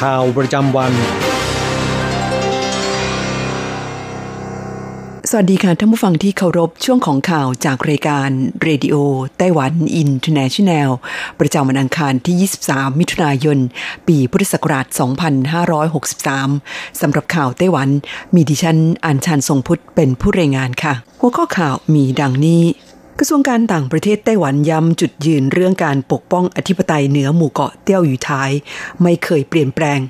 ข่าวประจำวัน สวัสดีค่ะท่านผู้ฟังที่เคารพช่วงของข่าวจากรายการ Radio Taiwan International ประจำวันอังคารที่ 23 มิถุนายน ปีพุทธศักราช 2563 สำหรับข่าวไต้หวัน มีดิฉันอัญชันทรงพุทธเป็นผู้รายงานค่ะ หัวข้อข่าวมีดังนี้ กระทรวงการต่างประเทศไต้หวันย้ำจุดยืนเรื่องการปกป้องอธิปไตยเหนือหมู่เกาะเตี้ยวอยู่ท้าย ไม่เคยเปลี่ยนแปลง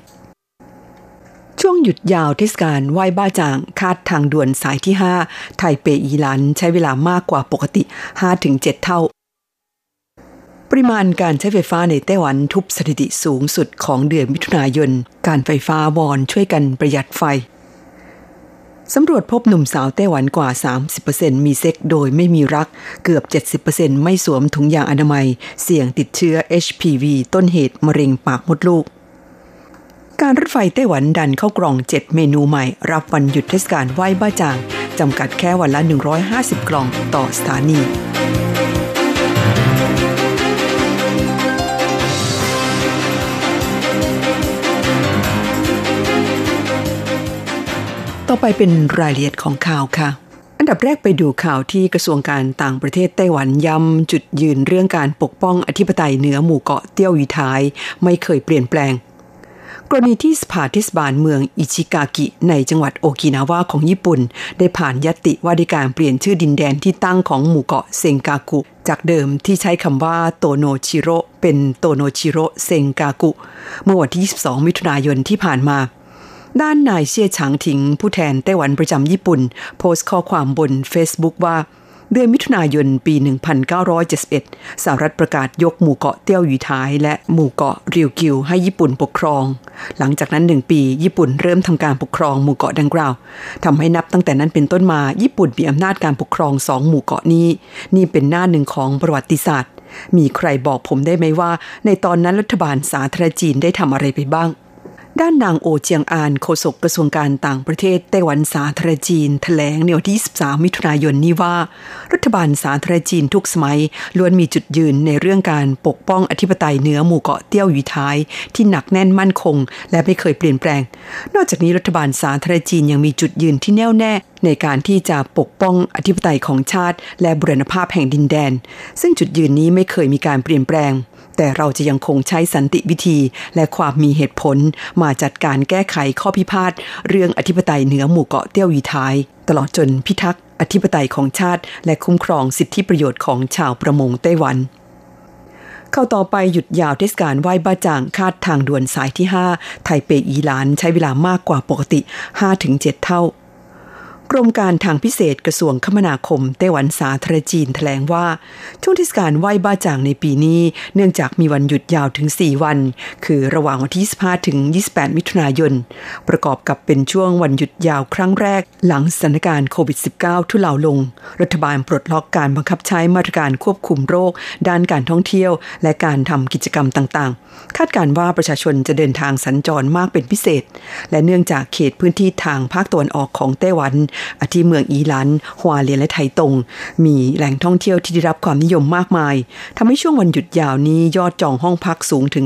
ช่วงหยุดยาวเทศกาลไหว้บ้าจาง คาดทางด่วนสายที่ 5 ไทเปอีหลันใช้เวลามากกว่าปกติ 5-7 เท่า ปริมาณการใช้ไฟฟ้าในไต้หวันทุบสถิติสูงสุดของเดือนมิถุนายน การไฟฟ้าวอนช่วยกันประหยัดไฟ สำรวจพบหนุ่มสาวไต้หวันกว่า 30%มีเซ็กโดยไม่มีรัก เกือบ 70%ไม่สวมถุงยางอนามัย เสี่ยงติดเชื้อ HPV ต้นเหตุมะเร็งปากมดลูก การรถไฟไต้หวันดันเข้ากล่อง 7 เมนูใหม่ รับวันหยุดเทศกาลไหว้บ้าจาง จำกัดแค่วันละ 150 กล่องต่อสถานี ไปเป็นรายละเอียดของข่าวค่ะ อันดับแรกไปดูข่าวที่กระทรวงการต่างประเทศไต้หวันย้ำจุดยืนเรื่องการปกป้องอธิปไตยเหนือหมู่เกาะเตี้ยวอยู่ท้าย ไม่เคยเปลี่ยนแปลง กรณีที่สภาเทศบาลเมืองอิชิกากิ ในจังหวัดโอกินาวาของญี่ปุ่น ได้ผ่านญัตติว่าด้วยการเปลี่ยนชื่อดินแดนที่ตั้งของหมู่เกาะเซงกากุ จากเดิมที่ใช้คำว่าโตโนชิโรเป็นโตโนชิโรเซงกากุ เมื่อวันที่ 22 มิถุนายนที่ผ่านมา ด้านนายเชี่ยฉางถิง ผู้แทนไต้หวันประจำญี่ปุ่น โพสต์ข้อความบน Facebook ว่าเดือนมิถุนายนปี 1971 สหรัฐประกาศยกหมู่เกาะเตี้ยวอยู่ท้าย และหมู่เกาะริวกิวให้ญี่ปุ่นปกครอง หลังจากนั้นหนึ่งปี ญี่ปุ่นเริ่มทำการปกครองหมู่เกาะดังกล่าวทำให้นับตั้งแต่นั้นเป็นต้นมาญี่ปุ่นมีอำนาจการปกครองสองหมู่เกาะนี้ นี่เป็นหน้าหนึ่งของประวัติศาสตร์ มีใครบอกผมได้ไหมว่า ในตอนนั้นรัฐบาลสาธารณจีนได้ทำอะไรไปบ้าง ด้านนางโอเจียงอานโฆษกกระทรวงการต่างประเทศไต้หวันสาธารณจีนแถลงในวันที่ 23 มิถุนายนนี้ว่า รัฐบาลสาธารณจีนทุกสมัย ล้วนมีจุดยืนในเรื่องการปกป้องอธิปไตยเหนือหมู่เกาะเตี้ยวอยู่ท้าย ที่หนักแน่นมั่นคง และไม่เคยเปลี่ยนแปลง นอกจากนี้รัฐบาลสาธารณจีนยังมีจุดยืนที่แน่วแน่ในการที่จะปกป้องอธิปไตยของชาติ และบุรณภาพแห่งดินแดน ซึ่งจุดยืนนี้ไม่เคยมีการเปลี่ยนแปลง แต่เราจะยังคงใช้สันติวิธีและความมีเหตุผล มาจัดการแก้ไขข้อพิพาทเรื่องอธิปไตยเหนือหมู่เกาะเตี้ยววีท้าย ตลอดจนพิทักษ์อธิปไตยของชาติ และคุ้มครองสิทธิประโยชน์ของชาวประมงไต้หวัน เข้าต่อไปหยุดยาวเทศกาลไหว้บ้าจางคาดทางด่วนสายที่ 5 ไทเปอีหลานใช้เวลามากกว่าปกติ 5-7 เท่า กรมการทางพิเศษกระทรวงคมนาคมไต้หวันสาธารณจีนแถลงว่า ช่วงเทศกาลไหว้บ้าจางในปีนี้ เนื่องจากมีวันหยุดยาวถึง 4 วัน คือระหว่างวันที่ 25 ถึง 28 มิถุนายน ประกอบกับเป็นช่วงวันหยุดยาวครั้งแรก หลังสถานการณ์โควิด -19 ทุเลาลง รัฐบาลปลดล็อกการบังคับใช้มาตรการควบคุมโรค ด้านการท่องเที่ยว และการทำกิจกรรมต่างๆ คาดการว่าประชาชนจะเดินทางสัญจรมากเป็นพิเศษ และเนื่องจากเขตพื้นที่ทางภาคตะวันออกของไต้หวันทิเมืองอีหลันฮวาเลียนและไทตง มีแหล่งท่องเที่ยวที่ได้รับความนิยมมากมายทำให้ช่วงวันหยุดยาวนี้ยอดจองห้องพักสูงถึง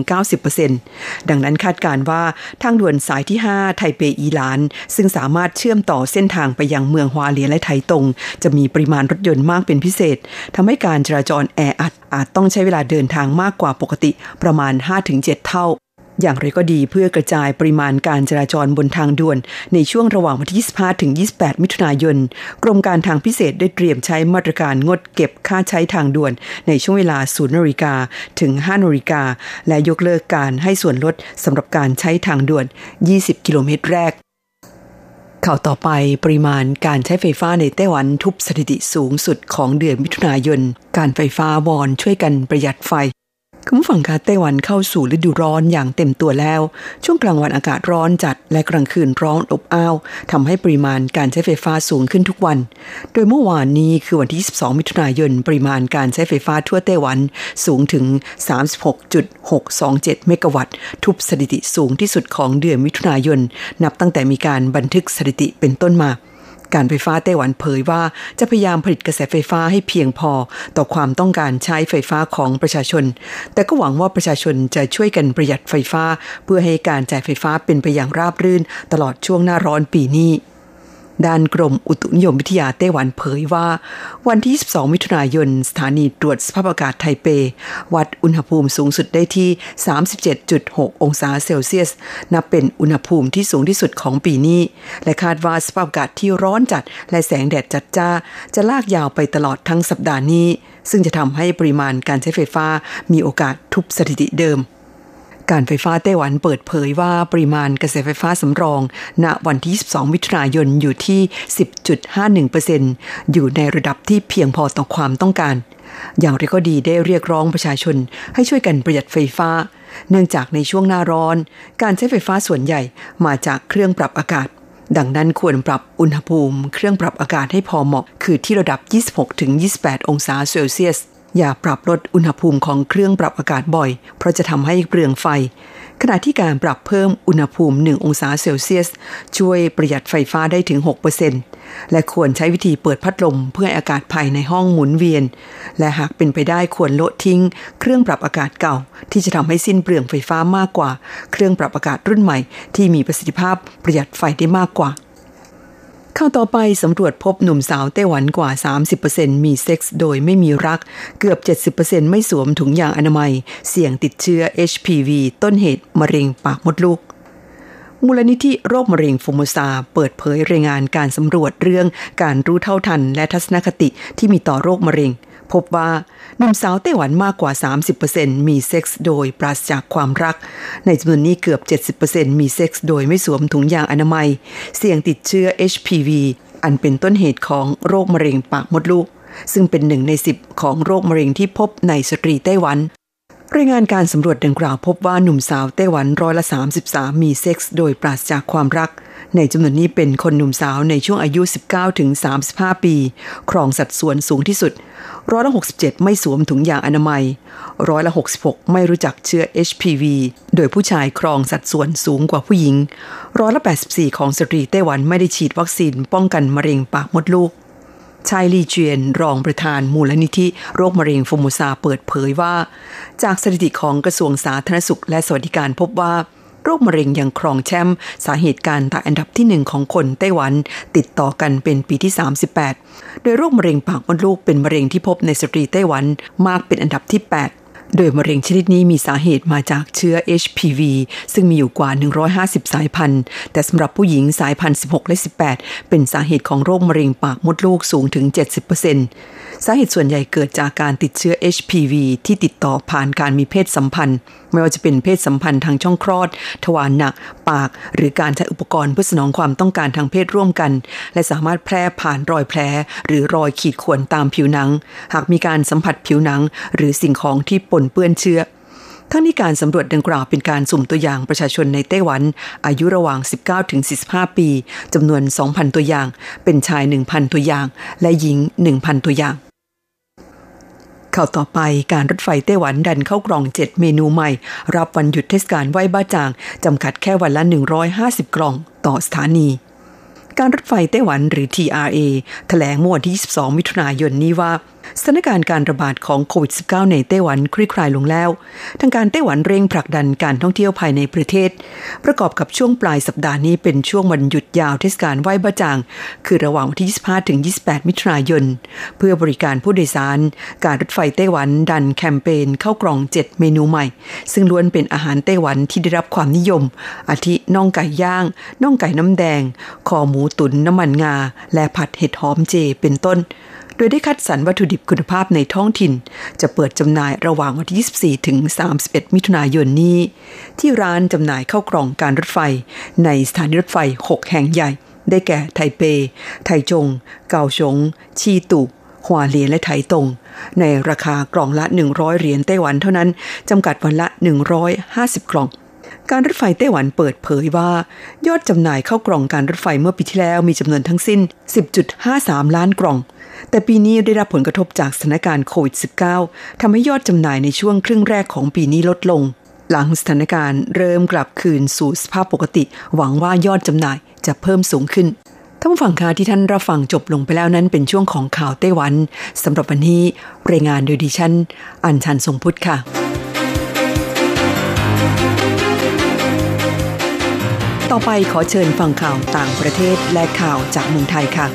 90%ดังนั้นคาดการว่าทางด่วนสายที่ 5 ไทเปอีหลาน ซึ่งสามารถเชื่อมต่อเส้นทางไปยังเมืองฮวาเลียนและไทตง จะมีปริมาณรถยนต์มากเป็นพิเศษทำให้การจราจรแออัดอาจต้องใช้เวลาเดินทางมากกว่าปกติประมาณ 5-7 เท่า อย่างไรก็ดีเพื่อกระจายปริมาณการจราจรบนทางด่วน ในช่วงระหว่างวันที่ 25 ถึง 28 มิถุนายน กรมการทางพิเศษได้เตรียมใช้มาตรการงดเก็บค่าใช้ทางด่วน ในช่วงเวลา 0นาฬิกาถึง 5นาฬิกา และยกเลิกการให้ส่วนลดสำหรับการใช้ทางด่วน 20 กิโลเมตรแรกข่าวต่อไปปริมาณการใช้ไฟฟ้าในไต้หวันทุบสถิติสูงสุดของเดือนมิถุนายน การไฟฟ้าวอนช่วยกันประหยัดไฟ คุณผู้ฟังคะไต้หวันเข้าสู่ฤดูร้อนอย่างเต็มตัวแล้ว ช่วงกลางวันอากาศร้อนจัดและกลางคืนร้อนอบอ้าวทำให้ปริมาณการใช้ไฟฟ้าสูงขึ้นทุกวัน โดยเมื่อวานนี้คือวันที่ 22 มิถุนายน ปริมาณการใช้ไฟฟ้าทั่วไต้หวันสูงถึง 36.627 เมกะวัตต์ ทุบสถิติสูงที่สุดของเดือนมิถุนายน นับตั้งแต่มีการบันทึกสถิติเป็นต้นมา การไฟฟ้าไต้หวันเผยว่าจะพยายามผลิตกระแสไฟฟ้าให้เพียงพอต่อความต้องการใช้ไฟฟ้าของประชาชน แต่ก็หวังว่าประชาชนจะช่วยกันประหยัดไฟฟ้า เพื่อให้การจ่ายไฟฟ้าเป็นไปอย่างราบรื่น ตลอดช่วงหน้าร้อนปีนี้ ด้านกรมอุตุนิยมวิทยาไต้หวันเผยว่า วันที่ 22 มิถุนายน สถานีตรวจสภาพอากาศไทเป วัดอุณหภูมิสูงสุดได้ที่ 37.6 องศาเซลเซียส นับเป็นอุณหภูมิที่สูงที่สุดของปีนี้ และคาดว่าสภาพอากาศที่ร้อนจัด และแสงแดดจัดจ้า จะลากยาวไปตลอดทั้งสัปดาห์นี้ ซึ่งจะทำให้ปริมาณการใช้ไฟฟ้ามีโอกาสทุบสถิติเดิม การไฟฟ้าไต้หวันเปิดเผยว่าปริมาณกระแสไฟฟ้าสำรอง ณวันที่ 22 มิถุนายนอยู่ที่ 10.51%อยู่ในระดับที่เพียงพอต่อความต้องการ อย่างไรก็ดีได้เรียกร้องประชาชนให้ช่วยกันประหยัดไฟฟ้า เนื่องจากในช่วงหน้าร้อน การใช้ไฟฟ้าส่วนใหญ่มาจากเครื่องปรับอากาศ ดังนั้นควรปรับอุณหภูมิ เครื่องปรับอากาศให้พอเหมาะ คือที่ระดับ 26-28 องศาเซลเซียส อย่าปรับลดอุณหภูมิของเครื่องปรับอากาศบ่อย เพราะจะทำให้เปลืองไฟ ขณะที่การปรับเพิ่มอุณหภูมิ 1 องศาเซลเซียส ช่วยประหยัดไฟฟ้าได้ถึง 6%และควรใช้วิธีเปิดพัดลมเพื่ออากาศภายในห้องหมุนเวียน และหากเป็นไปได้ควรลดทิ้ง เครื่องปรับอากาศเก่า ที่จะทำให้สิ้นเปลืองไฟฟ้ามากกว่า เครื่องปรับอากาศรุ่นใหม่ ที่มีประสิทธิภาพประหยัดไฟได้มากกว่า ข้าต่อไปสำรวจพบหนุ่มสาวไต้หวันกว่า 30%มีเซ็กส์โดยไม่มีรัก เกือบ 70%ไม่สวมถุงยางอนามัย เสี่ยงติดเชื้อ HPV ต้นเหตุมะเร็งปากมดลูกมูลนิธิโรคมะเร็งฟูมูซา เปิดเผยรายงานการสำรวจเรื่องการรู้เท่าทันและทัศนคติที่มีต่อโรคมะเร็ง พบว่าหนุ่มสาวไต้หวันมากกว่า 30%มีเซ็กส์โดยปราศจากความรัก ในจำนวนนี้เกือบ 70%มีเซ็กส์โดยไม่สวมถุงยางอนามัย เสี่ยงติดเชื้อ HPV อันเป็นต้นเหตุของโรคมะเร็งปากมดลูก ซึ่งเป็นหนึ่งในสิบของโรคมะเร็งที่พบในสตรีไต้หวันรายงานการสำรวจดังกล่าวพบว่าหนุ่มสาวไต้หวันร้อยละ 33 มีเซ็กส์โดยปราศจากความรัก ในจำนวนนี้เป็นคนหนุ่มสาวในช่วงอายุ 19ถึง35 ปี ครองสัดส่วนสูงที่สุด ร้อยละ 67 ไม่สวมถุงยางอนามัย ร้อยละ 66 ไม่รู้จักเชื้อ HPV โดยผู้ชายครองสัดส่วนสูงกว่าผู้หญิง ร้อยละ 84 ของสตรีไต้หวันไม่ได้ฉีดวัคซีนป้องกันมะเร็งปากมดลูกชายลีเจียน รองประธานมูลนิธิโรคมะเร็งฟอร์โมซาเปิดเผยว่า จากสถิติของกระทรวงสาธารณสุขและสวัสดิการพบว่า โรคมะเร็งยังครองแชมป์สาเหตุการตายอันดับที่หนึ่งของคนไต้หวัน ติดต่อกันเป็นปีที่ 38 โดยโรคมะเร็งปากมดลูกเป็นมะเร็งที่พบในสตรีไต้หวันมากเป็นอันดับที่ 8โดยมะเร็งชนิดนี้มีสาเหตุมาจากเชื้อ HPV ซึ่งมีอยู่กว่า 150 สายพันธุ์ แต่สำหรับผู้หญิงสายพันธุ์ 16 และ 18 เป็นสาเหตุของโรคมะเร็งปากมดลูกสูงถึง 70% สาเหตุส่วนใหญ่เกิดจากการติดเชื้อ HPV ที่ติดต่อผ่านการมีเพศสัมพันธ์ ไม่ว่าจะเป็นเพศสัมพันธ์ทางช่องคลอด ทวารหนัก ปาก หรือการใช้อุปกรณ์เพื่อสนองความต้องการทางเพศร่วมกัน และสามารถแพร่ผ่านรอยแผล หรือรอยขีดข่วนตามผิวหนัง หากมีการสัมผัสผิวหนัง หรือสิ่งของที่ปนเปื้อนเชื้อทั้งนี้การสำรวจดังกล่าวเป็นการสุ่มตัวอย่างประชาชนในไต้หวัน อายุระหว่าง 19-45 ปีจำนวน 2,000 ตัวอย่าง เป็นชาย 1,000 ตัวอย่าง และหญิง 1,000 ตัวอย่าง ข่าวต่อไปการรถไฟไต้หวันดันเข้ากล่อง 7 เมนูใหม่ รับวันหยุดเทศกาลไหว้บ้าจาง จำกัดแค่วันละ 150 กล่องต่อสถานีการรถไฟไต้หวันหรือ TRA แถลงเมื่อวันที่ 22 มิถุนายนนี้ว่าสถานการณ์การระบาดของโควิด -19 ในไต้หวันคลี่คลายลงแล้ว ทางการไต้หวันเร่งผลักดันการท่องเที่ยวภายในประเทศ ประกอบกับช่วงปลายสัปดาห์นี้เป็นช่วงวันหยุดยาวเทศกาลไหว้บะจาง คือระหว่างวันที่ 25 ถึง 28 มิถุนายน เพื่อบริการผู้โดยสาร การรถไฟไต้หวันดันแคมเปญเข้ากล่อง 7 เมนูใหม่ ซึ่งล้วนเป็นอาหารไต้หวันที่ได้รับความนิยม อาทิน่องไก่ย่าง น่องไก่น้ำแดง คอหมูตุ๋นน้ำมันงา และผัดเห็ดหอมเจ เป็นต้น ดยได้คัดสรรวัตถุดิบคุณภาพในท้องถิ่น จะเปิดจำหน่ายระหว่างวันที่ 24 ถึง 31 มิถุนายนนี้ ที่ร้านจำหน่ายเข้ากล่องการรถไฟ ในสถานีรถไฟ 6 แห่งใหญ่ ได้แก่ไทเป ไทจง เกาสงชีตุหัวเหลียนและไถตง ในราคากล่องละ 100 เหรียญไต้หวันเท่านั้นจำกัดวันละ 150 กล่องการรถไฟไต้หวันเปิดเผยว่า ยอดจำหน่ายเข้ากล่องการรถไฟเมื่อปีที่แล้วมีจำนวนทั้งสิ้น 10.53 ล้านกล่อง แต่ปีนี้ได้รับผลกระทบจากสถานการณ์โควิด -19 ทำให้ยอดจำหน่ายในช่วงครึ่งแรกของปีนี้ลดลง หลังสถานการณ์เริ่มกลับคืนสู่สภาพปกติ หวังว่ายอดจำหน่ายจะเพิ่มสูงขึ้นท่านฟังคาที่ท่านรับฟังจบลงไปแล้วนั้นเป็นช่วงของข่าวไต้หวันสำหรับวันนี้รายงานโดยดิฉัน อัญชันทรงพุทธค่ะ ต่อไปขอเชิญฟังข่าวต่างประเทศและข่าวจากเมืองไทยค่ะ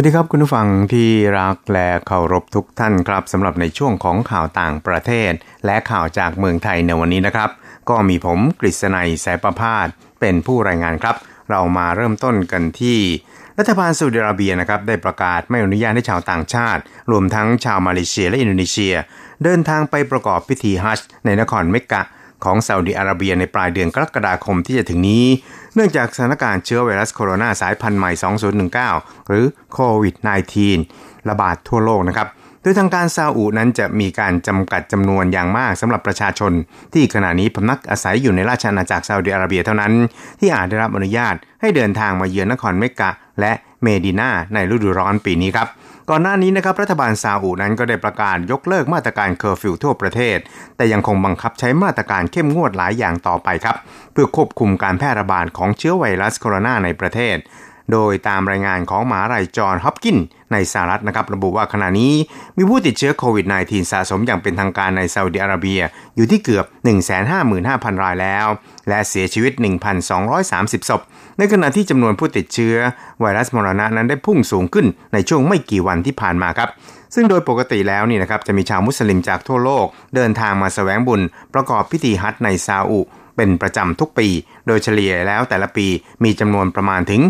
วัสดีครับคุณผู้ฟังที่รักและเคารพทุกท่านครับสำหรับในช่วงของข่าวต่างประเทศ และข่าวจากเมืองไทยในวันนี้นะครับ ก็มีผมกฤษณัยสายประพาสเป็นผู้รายงานครับ เรามาเริ่มต้นกันที่ รัฐบาลซาอุดิอาระเบียนะครับได้ประกาศไม่อนุญาตให้ชาวต่างชาติ รวมทั้งชาวมาเลเซียและอินโดนีเซีย เดินทางไปประกอบพิธีฮัจญ์ในนครเมกกะ ของซาอุดิอาระเบียในปลายเดือนกรกฎาคมที่จะถึงนี้ เนื่องจากสถานการณ์เชื้อไวรัสโคโรนาสายพันธุ์ใหม่ 2019 หรือโควิด -19 ระบาดทั่วโลกนะครับ โดยทางการซาอุนั้นจะมีการจำกัดจำนวนอย่างมากสำหรับประชาชน ที่ขณะนี้พำนักอาศัยอยู่ในราชอาณาจักรซาอุดิอาระเบียเท่านั้น ที่อาจได้รับอนุญาตให้เดินทางมาเยือนนครเมกกะและเมดินาในฤดูร้อนปีนี้ครับ ก่อนหน้านี้นะครับรัฐบาลซาอุนั้นก็ได้ประกาศยกเลิกมาตรการเคอร์ฟิวทั่วประเทศ แต่ยังคงบังคับใช้มาตรการเข้มงวดหลายอย่างต่อไปครับ เพื่อควบคุมการแพร่ระบาดของเชื้อไวรัสโคโรนาในประเทศ โดยตามรายงานของหมหาลัยจอห์นฮอปกิน ในสหรัฐนะครับระบุว่าขณะนี้มีผู้ติดเชื้อโควิด -19 สะสมอย่างเป็นทางการในซาอุดิอาระเบียอยู่ที่เกือบ 155,000 รายแล้ว และเสียชีวิต 1,230 ศพ ในขณะที่จำนวนผู้ติดเชื้อ ไวรัสมรณะนั้นได้พุ่งสูงขึ้นในช่วงไม่กี่วันที่ผ่านมาครับซึ่งโดยปกติแล้วนี่นะครับจะมีชาวมุสลิมจากทั่วโลก เดินทางมาแสวงบุญ ประกอบพิธีฮัจในซาอุ เป็นประจำทุกปี โดยเฉลี่ยแล้วแต่ละปีมีจำนวนประมาณถึง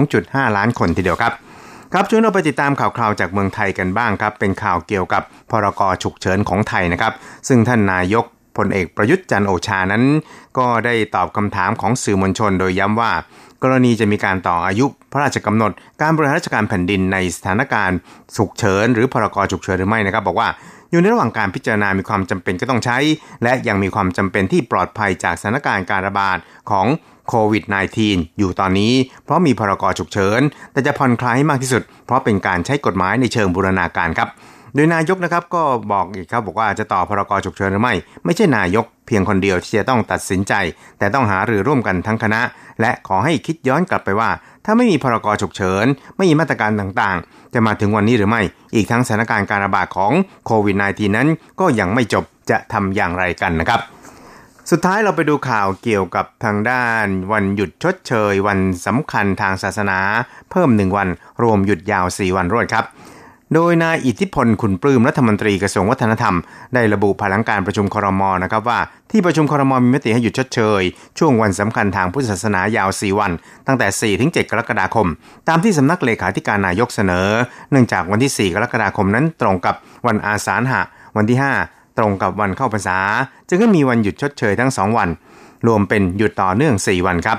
2.5 ล้านคนทีเดียวครับ ครับช่วยเราไปติดตามข่าวคราวจากเมืองไทยกันบ้างครับ เป็นข่าวเกี่ยวกับพรกฉุกเฉินของไทยนะครับ ซึ่งท่านนายกพลเอกประยุทธ์จันโอชานั้น ก็ได้ตอบคำถามของสื่อมวลชนโดยย้ำว่า กรณีจะมีการต่ออายุพระราชกำหนด การบริหารราชการแผ่นดินในสถานการณ์ฉุกเฉินหรือพรกฉุกเฉินหรือไม่นะครับ บอกว่าอยู่ในระหว่างการพิจารณามีความจำเป็นก็ต้องใช้ และยังมีความจำเป็นที่ปลอดภัยจากสถานการณ์การระบาดของ โควิด -19 อยู่ตอนนี้ เพราะมีพรกฉุกเฉิน แต่จะผ่อนคลายให้มากที่สุด เพราะเป็นการใช้กฎหมายในเชิงบูรณาการครับ โดยนายกนะครับก็บอกอีกครับบอกว่าจะต่อพรกฉุกเฉินหรือไม่ ไม่ใช่นายกเพียงคนเดียวที่จะต้องตัดสินใจ แต่ต้องหารือร่วมกันทั้งคณะ และขอให้คิดย้อนกลับไปว่า ถ้าไม่มีพรกฉุกเฉิน ไม่มีมาตรการต่างๆ จะมาถึงวันนี้หรือไม่ อีกทั้งสถานการณ์การระบาดของโควิด -19 นั้นก็ยังไม่จบจะทำอย่างไรกันนะครับ สุดท้ายเราไปดูข่าวเกี่ยวกับทางด้าน วันหยุดชดเชย วันสำคัญทางศาสนา เพิ่มหนึ่งวัน รวมหยุดยาว 4 วันรวดครับ โดยนายอิทธิพลขุนปลื้มรัฐมนตรีกระทรวงวัฒนธรรม ได้ระบุภายหลังการประชุมครมนะครับว่าที่ประชุมครมมีมติให้หยุดชดเชย ช่วงวันสำคัญทางพุทธศาสนายาว 4 วัน ตั้งแต่ 4 ถึง 7 กรกฎาคม ตามที่สำนักเลขาธิการนายกเสนอ เนื่องจากวันที่ 4 กรกฎาคมนั้นตรงกับวันอาสาฬหะวันที่ 5 ตรงกับวันเข้าพรรษาจึงก็มีวันหยุดชดเชยทั้ง 2 วัน รวมเป็นหยุดต่อเนื่อง 4 วันครับ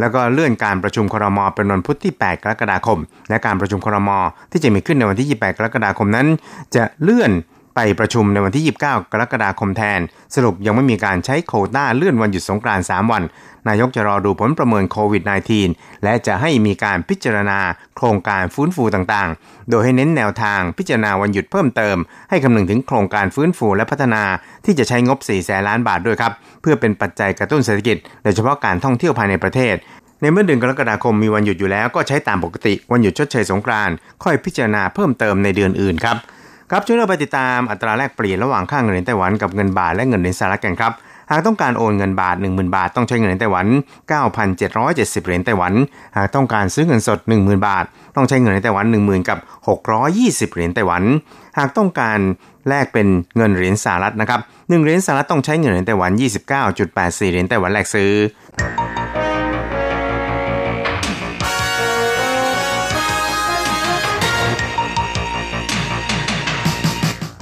แล้วก็เลื่อนการประชุมครมเป็นวันพุธที่ 8 กรกฎาคม และการประชุมครมที่จะมีขึ้นในวันที่ 28 กรกฎาคมนั้น จะเลื่อน ไปประชุมในวันที่ 29 กรกฎาคมแทน สรุปยังไม่มีการใช้โคต้าเลื่อนวันหยุดสงกรานต์3วัน นายกจะรอดูผลประเมินโควิด -19 และจะให้มีการพิจารณาโครงการฟื้นฟูต่างๆ โดยให้เน้นแนวทางพิจารณาวันหยุดเพิ่มเติม ให้คำนึงถึงโครงการฟื้นฟูและพัฒนาที่จะใช้งบ 4 แสนล้านบาทด้วยครับ เพื่อเป็นปัจจัยกระตุ้นเศรษฐกิจ โดยเฉพาะการท่องเที่ยวภายในประเทศในเมื่อเดือนกรกฎาคมมีวันหยุดอยู่แล้วก็ใช้ตามปกติ วันหยุดชดเชยสงกรานต์ค่อยพิจารณาเพิ่มเติมในเดือนอื่นครับ ครับช่วยเราไปติดตามอัตราแลกเปลี่ยนระหว่างค่าเงินเหรียญไต้หวันกับเงินบาทและเงินเหรียญสหรัฐกันครับหากต้องการโอนเงินบาท 10,000 บาท ต้องใช้เงินเหรียญไต้หวัน 9,770 เหรียญไต้หวัน หากต้องการซื้อเงินสด 10,000 บาท ต้องใช้เงินไต้หวัน 10,000 กับ 620 เหรียญไต้หวัน หากต้องการแลกเป็นเงินเหรียญสหรัฐนะครับ1เหรียญสหรัฐต้องใช้เงินเหรียญไต้หวัน 29.84 เหรียญไต้หวันแลกซื้อ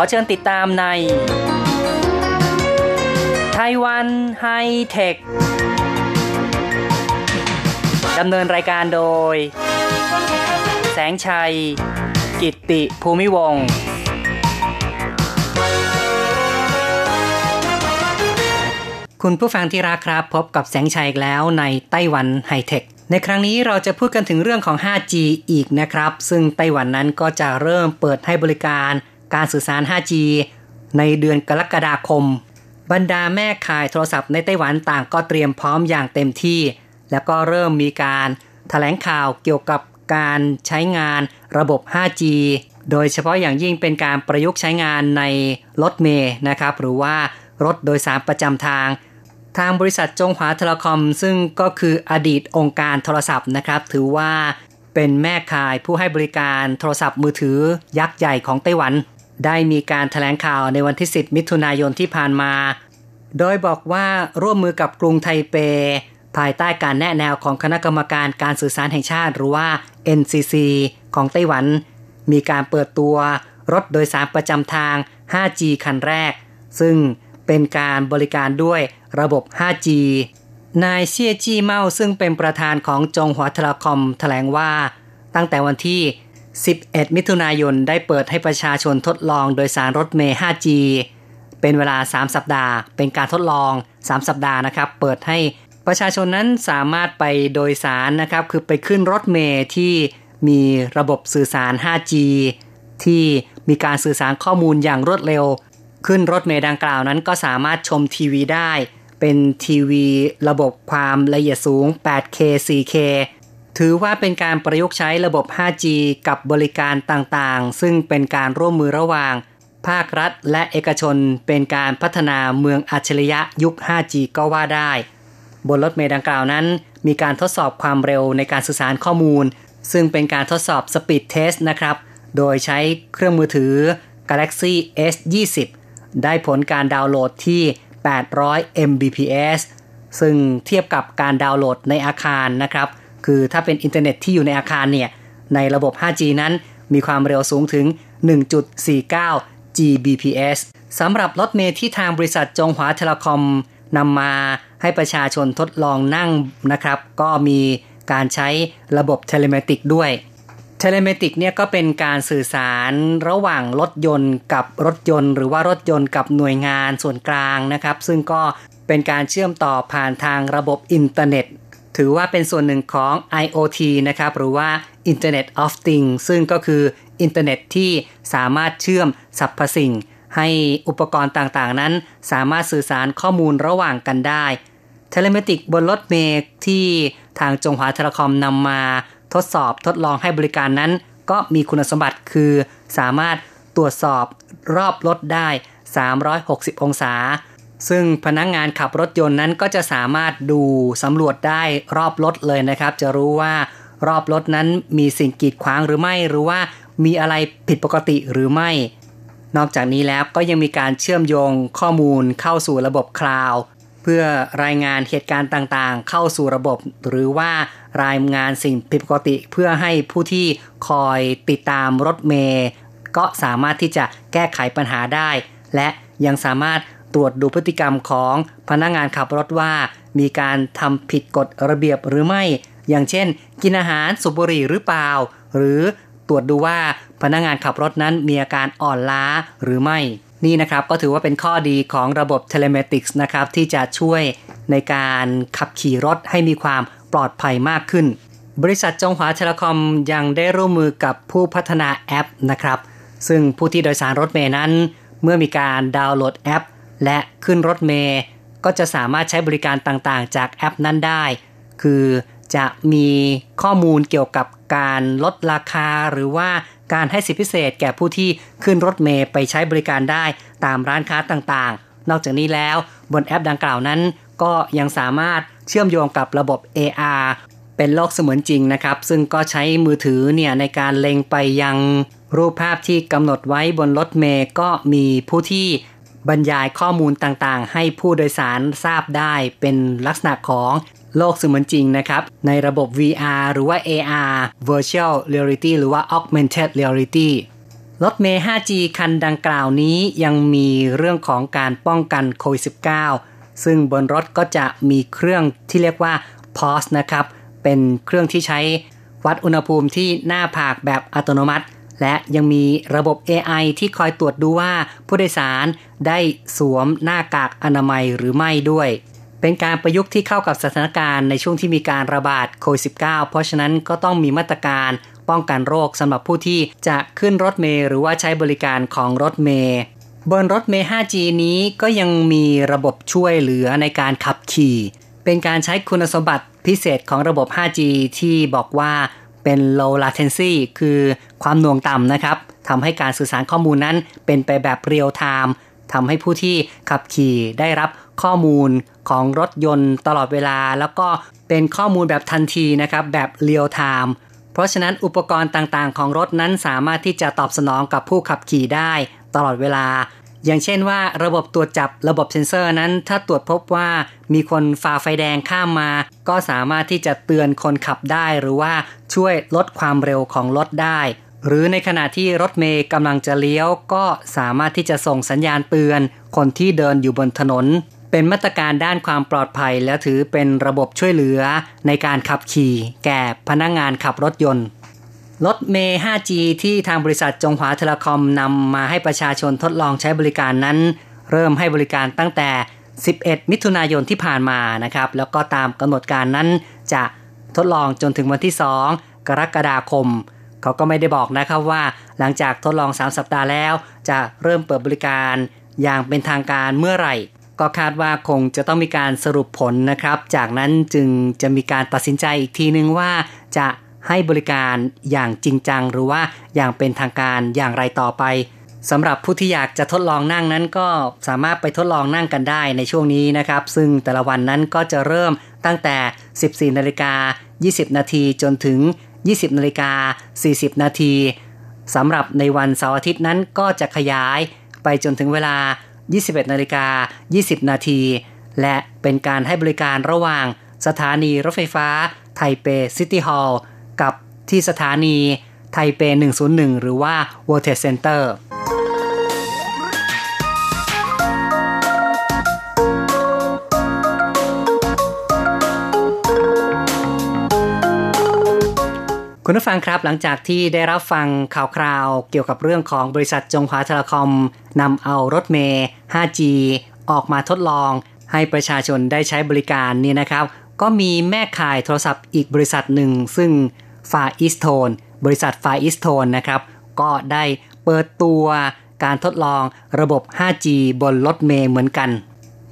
อเชิญติดตามในไต้หวันไฮเทคดำเนินรายการโดย แสงชัย กิตติภูมิวงศ์คุณผู้ฟังที่รักครับพบกับแสงชัยอีกแล้วในไต้หวันไฮเทค ในครั้งนี้เราจะพูดกันถึงเรื่องของ 5G อีกนะครับ ซึ่งไต้หวันนั้นก็จะเริ่มเปิดให้บริการ การสื่อสาร 5G ในเดือนกรกฎาคม บรรดาแม่ขายโทรศัพท์ในไต้หวันต่างก็เตรียมพร้อมอย่างเต็มที่ แล้วก็เริ่มมีการถแถลงข่าวเกี่ยวกับการใช้งานระบบ 5G โดยเฉพาะอย่างยิ่งเป็นการประยุกต์ใช้งานในรถเมย์นะครับ หรือว่ารถโดยสารประจำทาง ทางบริษัทจงหวาเทเลคอม ซึ่งก็คืออดีตองค์การโทรศัพท์นะครับ ถือว่าเป็นแม่ขายผู้ให้บริการโทรศัพท์มือถือยักษ์ใหญ่ของไต้หวัน ได้มีการถแถลงข่าวในวันที่ 10 มิถุนายนที่ผ่านมา โดยบอกว่าร่วมมือกับกรุงไทเป ภายใต้การแนะแนวของคณะกรรมการการสื่อสารแห่งชาติหรือว่า NCC ของไต้หวัน มีการเปิดตัวรถโดยสารประจำทาง 5G คันแรก ซึ่งเป็นการบริการด้วยระบบ 5G นายเซียจี้เมาซึ่งเป็นประธานของจงหัวเทลคอมแถลงว่า ตั้งแต่วันที่ 11 มิถุนายนได้เปิดให้ประชาชนทดลองโดยสารรถเมย์ 5G เป็นเวลา 3 สัปดาห์ เป็นการทดลอง 3 สัปดาห์นะครับ เปิดให้ประชาชนนั้นสามารถไปโดยสารนะครับ คือไปขึ้นรถเมย์ที่มีระบบสื่อสาร 5G ที่มีการสื่อสารข้อมูลอย่างรวดเร็ว ขึ้นรถเมย์ดังกล่าวนั้นก็สามารถชมทีวีได้ เป็นทีวีระบบความละเอียดสูง 8K 4K ถือว่าเป็นการประยุกต์ใช้ระบบ 5G กับบริการต่างๆ ซึ่งเป็นการร่วมมือระหว่าง ภาครัฐและเอกชนเป็นการพัฒนาเมืองอัจฉริยะยุค 5G ก็ว่าได้ บนรถเมล์ดังกล่าวนั้น มีการทดสอบความเร็วในการสื่อสารข้อมูล ซึ่งเป็นการทดสอบ Speed Test นะครับ โดยใช้เครื่องมือถือ Galaxy S20 ได้ผลการดาวน์โหลดที่ 800 Mbps ซึ่งเทียบกับการดาวน์โหลดในอาคารนะครับ คือถ้าเป็นอินเทอร์เน็ตที่อยู่ในอาคารเนี่ย ในระบบ 5G นั้นมีความเร็วสูงถึง 1.49 Gbps สำหรับรถเมล์ที่ทางบริษัทจงหวา Telecom นำมาให้ประชาชนทดลองนั่งนะครับ ก็มีการใช้ระบบ telematic ด้วย telematic เนี่ยก็เป็นการสื่อสารระหว่างรถยนต์กับรถยนต์ หรือว่ารถยนต์กับหน่วยงานส่วนกลางนะครับ ซึ่งก็เป็นการเชื่อมต่อผ่านทางระบบอินเทอร์เน็ต ถือว่าเป็นส่วนหนึ่งของ IoT นะครับหรือว่า Internet of Things ซึ่งก็คืออินเทอร์เน็ตที่สามารถเชื่อมสรรพสิ่ง ให้อุปกรณ์ต่างๆ นั้น สามารถสื่อสารข้อมูลระหว่างกันได้ telematic บนรถเมล์ที่ทางจงหวาเทเลคอมนำมา ทดสอบทดลองให้บริการนั้น ก็มีคุณสมบัติคือ สามารถตรวจสอบรอบรถได้ 360 องศา ซึ่งพนักงานขับรถยนต์นั้นก็จะสามารถดูสำรวจได้รอบรถเลยนะครับ จะรู้ว่ารอบรถนั้นมีสิ่งกีดขวางหรือไม่ หรือว่ามีอะไรผิดปกติหรือไม่ นอกจากนี้แล้วก็ยังมีการเชื่อมโยงข้อมูลเข้าสู่ระบบคลาวด์เพื่อรายงานเหตุการณ์ต่างๆ เข้าสู่ระบบ หรือว่ารายงานสิ่งผิดปกติเพื่อให้ผู้ที่คอยติดตามรถเมย์ก็สามารถที่จะแก้ไขปัญหาได้ และยังสามารถ ตรวจดูพฤติกรรมของพนักงานขับรถว่า มีการทำผิดกฎระเบียบหรือไม่ อย่างเช่น กินอาหารสุบุหรี่หรือเปล่า หรือตรวจดูว่าพนักงานขับรถนั้นมีอาการอ่อนล้าหรือไม่ นี่นะครับก็ถือว่าเป็นข้อดีของระบบ telematics นะครับที่จะช่วยในการขับขี่รถให้มีความปลอดภัยมากขึ้น บริษัทจงหวาเทเลคอมยังได้ร่วมมือกับผู้พัฒนาแอปนะครับ ซึ่งผู้ที่โดยสารรถเมล์นั้น เมื่อมีการดาวน์โหลดแอป และขึ้นรถเมล์ก็จะสามารถใช้บริการต่างๆ จากแอปนั้นได้ คือจะมีข้อมูลเกี่ยวกับการลดราคาหรือว่าการให้สิทธิพิเศษแก่ผู้ที่ขึ้นรถเมย์ไปใช้บริการได้ตามร้านค้าต่างๆ นอกจากนี้แล้วบนแอปดังกล่าวนั้น ก็ยังสามารถเชื่อมโยงกับระบบ AR เป็นโลกเสมือนจริงนะครับ ซึ่งก็ใช้มือถือเนี่ยในการเล็งไปยังรูปภาพที่กำหนดไว้บนรถเมย์ก็มีผู้ที่ บรรยายข้อมูลต่างๆ ให้ผู้โดยสารทราบได้เป็นลักษณะของโลกเสมือนจริงนะครับ ในระบบ VR หรือว่า AR Virtual Reality หรือว่า Augmented Reality รถเมย์ 5G คันดังกล่าวนี้ยังมีเรื่องของการป้องกันโควิด -19 ซึ่งบนรถก็จะมีเครื่องที่เรียกว่า POS นะครับ เป็นเครื่องที่ใช้วัดอุณหภูมิที่หน้าผากแบบอัตโนมัติ และยังมีระบบ AI ที่คอยตรวจดูว่าผู้โดยสารได้สวมหน้ากากอนามัยหรือไม่ด้วย เป็นการประยุกต์ที่เข้ากับสถานการณ์ในช่วงที่มีการระบาดโควิด -19 เพราะฉะนั้นก็ต้องมีมาตรการป้องกันโรคสำหรับผู้ที่จะขึ้นรถเมล์หรือว่าใช้บริการของรถเมล์บนรถเมล์ 5G นี้ก็ยังมีระบบช่วยเหลือในการขับขี่ เป็นการใช้คุณสมบัติพิเศษของระบบ 5G ที่บอกว่า เป็น low latency คือความหน่วงต่ำนะครับทำให้การสื่อสารข้อมูลนั้นเป็นไปแบบ real-time ทำให้ผู้ที่ขับขี่ได้รับข้อมูลของรถยนต์ตลอดเวลา แล้วก็เป็นข้อมูลแบบทันทีนะครับ แบบ real-time เพราะฉะนั้นอุปกรณ์ต่างๆ ของรถนั้นสามารถที่จะตอบสนองกับผู้ขับขี่ได้ตลอดเวลา อย่างเช่นว่าระบบตรวจจับระบบเซ็นเซอร์นั้น ถ้าตรวจพบว่ามีคนฝ่าไฟแดงข้ามมา ก็สามารถที่จะเตือนคนขับได้หรือว่าช่วยลดความเร็วของรถได้ หรือในขณะที่รถเมย์กำลังจะเลี้ยว ก็สามารถที่จะส่งสัญญาณเตือน คนที่เดินอยู่บนถนน เป็นมาตรการด้านความปลอดภัยและถือเป็นระบบช่วยเหลือในการขับขี่ แก่พนักงงานขับรถยนต์ รถเมย์ 5G ที่ทางบริษัทจงหวาเทเลคอมนำมาให้ประชาชนทดลองใช้บริการนั้น เริ่มให้บริการตั้งแต่ 11 มิถุนายนที่ผ่านมานะครับ แล้วก็ตามกำหนดการนั้นจะทดลองจนถึงวันที่ 2 กรกฎาคม เขาก็ไม่ได้บอกนะครับว่าหลังจากทดลอง 3 สัปดาห์แล้ว จะเริ่มเปิดบริการอย่างเป็นทางการเมื่อไหร่ ก็คาดว่าคงจะต้องมีการสรุปผลนะครับ จากนั้นจึงจะมีการตัดสินใจอีกทีนึงว่าจะ ให้บริการอย่างจริงจังหรือว่าอย่างเป็นทางการอย่างไรต่อไปสำหรับผู้ที่อยากจะทดลองนั่งนั้นก็สามารถไปทดลองนั่งกันได้ในช่วงนี้นะครับ ซึ่งแต่ละวันนั้นก็จะเริ่มตั้งแต่ 14นาฬิกา20 นาทีจนถึง 20นาฬิกา40 นาทีสำหรับในวันเสาร์อาทิตย์นั้นก็จะขยายไปจนถึงเวลา 21นาฬิกา20 นาทีและเป็นการให้บริการระหว่างสถานีรถไฟฟ้าไทเป City Hall กับที่สถานีไทเป 101 หรือว่า World Trade Center คุณผู้ฟังครับหลังจากที่ได้รับฟังข่าวคราวเกี่ยวกับเรื่องของบริษัทจงหวาเทเลคอมนำเอารถเมล์ 5G ออกมาทดลอง ให้ประชาชนได้ใช้บริการนี่นะครับ ก็มีแม่ขายโทรศัพท์อีกบริษัทหนึ่ง ซึ่ง ฟาอิสโทนบริษัทฟาอิสโทนนะครับ ก็ได้เปิดตัวการทดลองระบบ 5G บนรถเมย์เหมือนกัน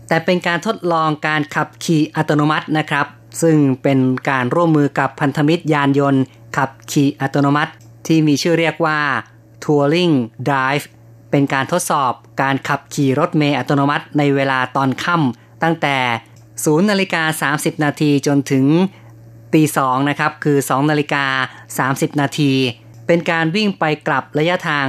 แต่เป็นการทดลองการขับขี่อัตโนมัตินะครับ ซึ่งเป็นการร่วมมือกับพันธมิตรยานยนต์ ขับขี่อัตโนมัติ ที่มีชื่อเรียกว่า Touring Drive เป็นการทดสอบการขับขี่รถเมล์อัตโนมัติในเวลาตอนค่ำตั้งแต่ 0นาฬิกา30 นาทีจนถึง ตีสองนะครับคือ2นาฬิกา30 นาที เป็นการวิ่งไปกลับระยะทาง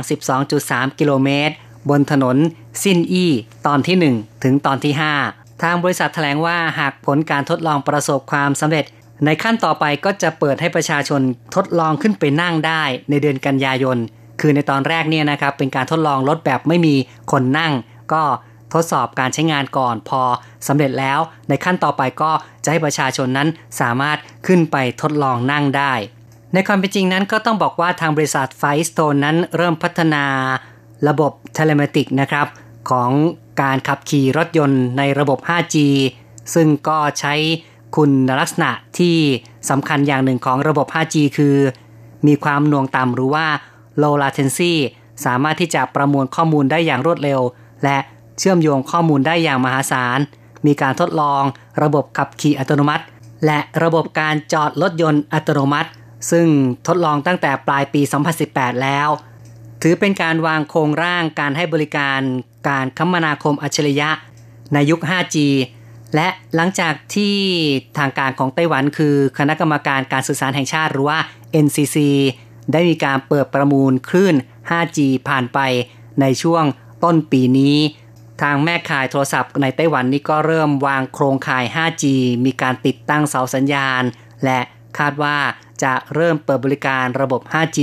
12.3 กิโลเมตร บนถนนซินอี้ตอนที่ 1 ถึงตอนที่ 5 ทางบริษัทแถลงว่าหากผลการทดลองประสบความสำเร็จ ในขั้นต่อไปก็จะเปิดให้ประชาชนทดลองขึ้นไปนั่งได้ในเดือนกันยายน คือในตอนแรกเนี่ยนะครับเป็นการทดลองรถแบบไม่มีคนนั่ง ก็ ทดสอบการใช้งานก่อนพอสำเร็จแล้วในขั้นต่อไปก็จะให้ประชาชนนั้นสามารถขึ้นไปทดลองนั่งได้ ในความเป็นจริงนั้นก็ต้องบอกว่าทางบริษัทไฟสโตนนั้นเริ่มพัฒนาระบบ telematic นะครับ ของการขับขี่รถยนต์ในระบบ 5G ซึ่งก็ใช้คุณลักษณะที่สำคัญอย่างหนึ่งของระบบ 5G คือ มีความหน่วงต่ำหรือว่า low latency สามารถที่จะประมวลข้อมูลได้อย่างรวดเร็ว และ เชื่อมโยงข้อมูลได้อย่างมหาศาล มีการทดลองระบบขับขี่อัตโนมัติ และระบบการจอดรถยนต์อัตโนมัติ ซึ่งทดลองตั้งแต่ปลายปี 2018 แล้ว ถือเป็นการวางโครงร่างการให้บริการการคมนาคมอัจฉริยะ ในยุค 5G และหลังจากที่ทางการของไต้หวันคือคณะกรรมการการสื่อสารแห่งชาติหรือว่า NCC ได้มีการเปิดประมูลคลื่น 5G ผ่านไปในช่วงต้นปีนี้ ทางแม่ข่ายโทรศัพท์ในไต้หวันนี้ก็เริ่มวางโครงข่าย 5G มีการติดตั้งเสาสัญญาณ และคาดว่าจะเริ่มเปิดบริการระบบ 5G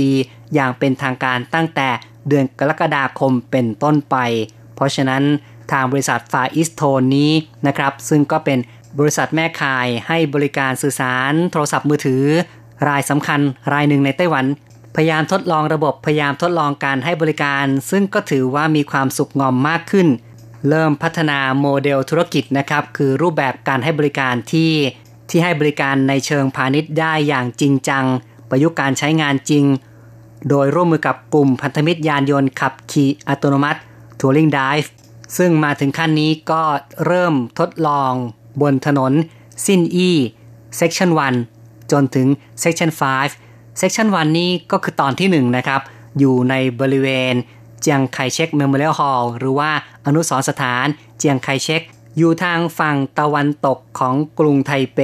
อย่างเป็นทางการตั้งแต่เดือนกรกฎาคมเป็นต้นไป เพราะฉะนั้นทางบริษัทฟาอิสโทนนี้นะครับ ซึ่งก็เป็นบริษัทแม่ข่ายให้บริการสื่อสาร โทรศัพท์มือถือ รายสำคัญรายหนึ่งในไต้หวัน พยายามทดลองระบบพยายามทดลองการให้บริการ ซึ่งก็ถือว่ามีความสุขงอมมากขึ้น เริ่มพัฒนาโมเดลธุรกิจนะครับ คือรูปแบบการให้บริการที่ที่ให้บริการในเชิงพาณิชย์ได้อย่างจริงจัง ประยุกต์การใช้งานจริง โดยร่วมมือกับกลุ่มพันธมิตรยานยนต์ขับขี่อัตโนมัติ Turing Drive ซึ่งมาถึงขั้นนี้ก็เริ่มทดลองบนถนนซินอี้ Section 1 จนถึง Section 5 Section 1 นี้ก็คือตอนที่ 1 นะครับ อยู่ในบริเวณ เจียงไคเชก Memorial Hall หรือว่าอนุสรสถานเจียงไคเชกอยู่ทางฝั่งตะวันตกของกรุงไทเป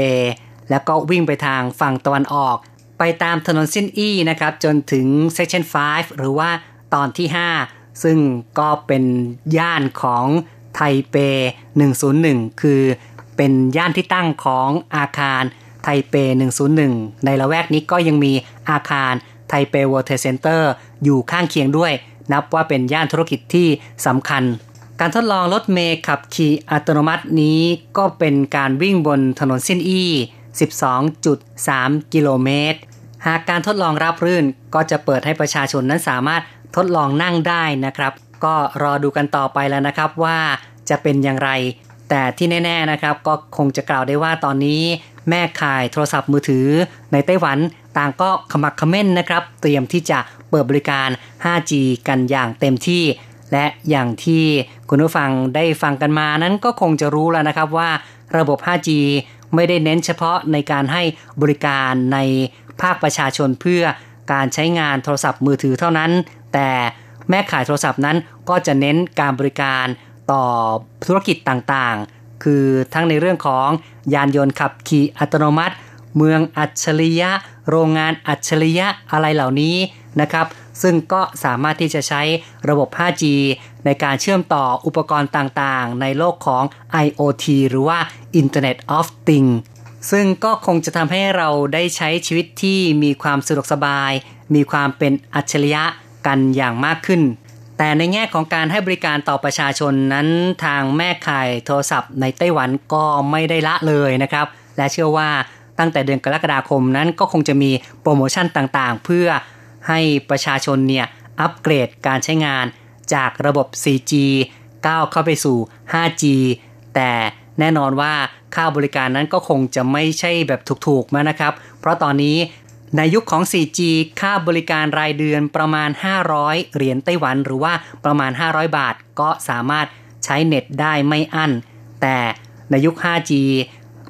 แล้วก็วิ่งไปทางฝั่งตะวันออก ไปตามถนนซินอี้นะครับ จนถึง Section 5 หรือว่าตอนที่ 5 ซึ่งก็เป็นย่านของไทเป 101 คือเป็นย่านที่ตั้งของอาคารไทเป 101 ในละแวกนี้ก็ยังมีอาคารไทเป w ว r ร์เซ็นเตอร์อยู่ข้างเคียงด้วย นับว่าเป็นย่านธุรกิจที่สำคัญ การทดลองรถเมล์ขับขี่อัตโนมัตินี้ก็เป็นการวิ่งบนถนนเส้นอี้ 12.3 กิโลเมตร หากการทดลองรับรื่นก็จะเปิดให้ประชาชนนั้นสามารถทดลองนั่งได้นะครับ ก็รอดูกันต่อไปแล้วนะครับว่าจะเป็นอย่างไร แต่ที่แน่ ๆนะครับ ก็คงจะกล่าวได้ว่าตอนนี้แม่ข่ายโทรศัพท์มือถือในไต้หวันต่างก็ขมักขม้นนะครับ เตรียมที่จะ เปิดบริการ 5G กันอย่างเต็มที่ และอย่างที่คุณผู้ฟังได้ฟังกันมานั้นก็คงจะรู้แล้วนะครับว่าระบบ 5G ไม่ได้เน้นเฉพาะในการให้บริการในภาคประชาชนเพื่อการใช้งานโทรศัพท์มือถือเท่านั้น แต่แม่ขายโทรศัพท์นั้นก็จะเน้นการบริการต่อธุรกิจต่างๆ คือทั้งในเรื่องของยานยนต์ขับขี่อัตโนมัติ เมืองอัจฉริยะ โรงงานอัจฉริยะอะไรเหล่านี้ นะครับ ซึ่งก็สามารถที่จะใช้ระบบ 5G ในการเชื่อมต่ออุปกรณ์ต่างๆ ในโลกของ IoT หรือว่า Internet of Things ซึ่งก็คงจะทำให้เราได้ใช้ชีวิตที่มีความสะดวกสบาย มีความเป็นอัจฉริยะกันอย่างมากขึ้น แต่ในแง่ของการให้บริการต่อประชาชนนั้นทางแม่ข่ายโทรศัพท์ในไต้หวันก็ไม่ได้ละเลยนะครับ และเชื่อว่าตั้งแต่เดือนกรกฎาคมนั้นก็คงจะมีโปรโมชั่นต่างๆ เพื่อ ให้ประชาชนเนี่ยอัปเกรดการใช้งานจากระบบ 4G ก้าวเข้าไปสู่ 5G แต่แน่นอนว่าค่าบริการนั้นก็คงจะไม่ใช่แบบถูกๆมานะครับ เพราะตอนนี้ในยุคของ 4G ค่าบริการรายเดือนประมาณ 500 เหรียญไต้หวัน หรือว่าประมาณ 500 บาท ก็สามารถใช้เน็ตได้ไม่อั้น แต่ในยุค 5G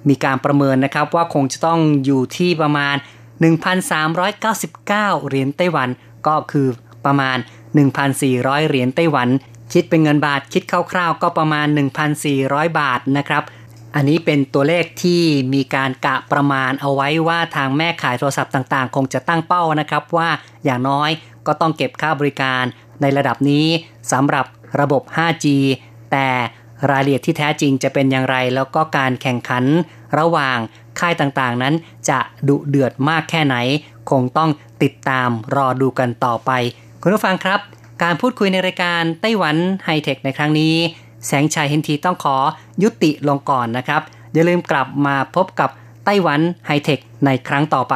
มีการประเมินนะครับว่าคงจะต้องอยู่ที่ประมาณ 1,399 เหรียญไต้หวันก็คือประมาณ 1,400 เหรียญไต้หวัน คิดเป็นเงินบาทคิดคร่าวๆ ก็ประมาณ 1,400 บาทนะครับ อันนี้เป็นตัวเลขที่มีการกะประมาณเอาไว้ว่าทางแม่ขายโทรศัพท์ต่างๆ คงจะตั้งเป้านะครับว่าอย่างน้อยก็ต้องเก็บค่าบริการในระดับนี้สำหรับระบบ 5G แต่รายละเอียดที่แท้จริงจะเป็นอย่างไร แล้วก็การแข่งขันระหว่าง ค่ายต่างๆนั้น จะดุเดือดมากแค่ไหน คงต้องติดตามรอดูกันต่อไป คุณผู้ฟังครับ การพูดคุยในรายการไต้หวันไฮเทคในครั้งนี้ แสงชัยเฮนทีต้องขอยุติลงก่อนนะครับอย่าลืมกลับมาพบกับไต้หวันไฮเทคในครั้งต่อไป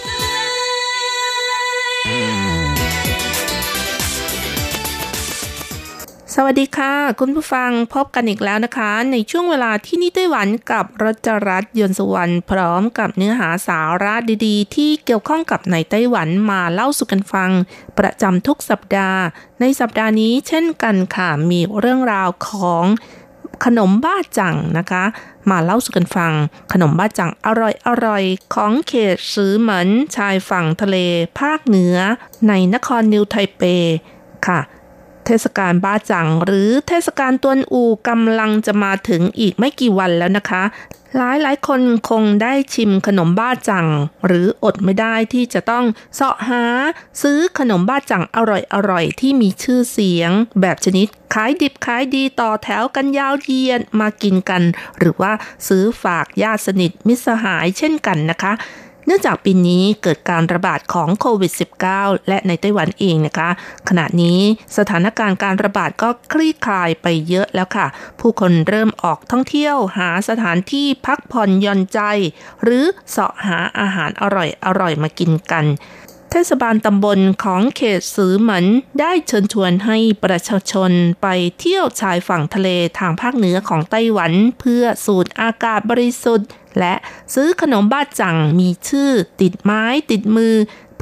วัสดีค่ะ คุณผู้ฟังพบกันอีกแล้วนะคะ ในช่วงเวลาที่นี่ไต้หวันกับรัจรัสยนสวรรค์พร้อมกับเนื้อหาสาระดีๆ ที่เกี่ยวข้องกับในไต้หวันมาเล่าสู่กันฟัง ประจำทุกสัปดาห์ ในสัปดาห์นี้เช่นกันค่ะ มีเรื่องราวของขนมบ้าจังนะคะ มาเล่าสู่กันฟัง ขนมบ้าจังอร่อยอร่อยของเขตซื้อเหมือนชายฝั่งทะเลภาคเหนือ ในนครนิวไทเปค่ะ เทศกาลบ้าจัง หรือเทศกาลตวนอูกำลังจะมาถึงอีกไม่กี่วันแล้วนะคะ หลายหลายคนคงได้ชิมขนมบ้าจัง หรืออดไม่ได้ที่จะต้องเสาะหา ซื้อขนมบ้าจังอร่อยอร่อยที่มีชื่อเสียง แบบชนิดขายดิบขายดีต่อแถวกันยาวเยียนมากินกัน หรือว่าซื้อฝากญาติสนิทมิตรสหายเช่นกันนะคะ เนื่องจากปีนี้เกิดการระบาดของโควิด -19 และในไต้หวันเองนะคะ ขณะนี้สถานการณ์การระบาดก็คลี่คลายไปเยอะแล้วค่ะ ผู้คนเริ่มออกท่องเที่ยวหาสถานที่พักผ่อนหย่อนใจ หรือเสาะหาอาหารอร่อยอร่อยมากินกัน เทศบาลตำบลของเขตสือเหมินได้เชิญชวนให้ประชาชนไปเที่ยวชายฝั่งทะเลทางภาคเหนือของไต้หวัน เพื่อสูดอากาศบริสุทธิ์ และซื้อขนมบ้าจังมีชื่อติดไม้ติดมือ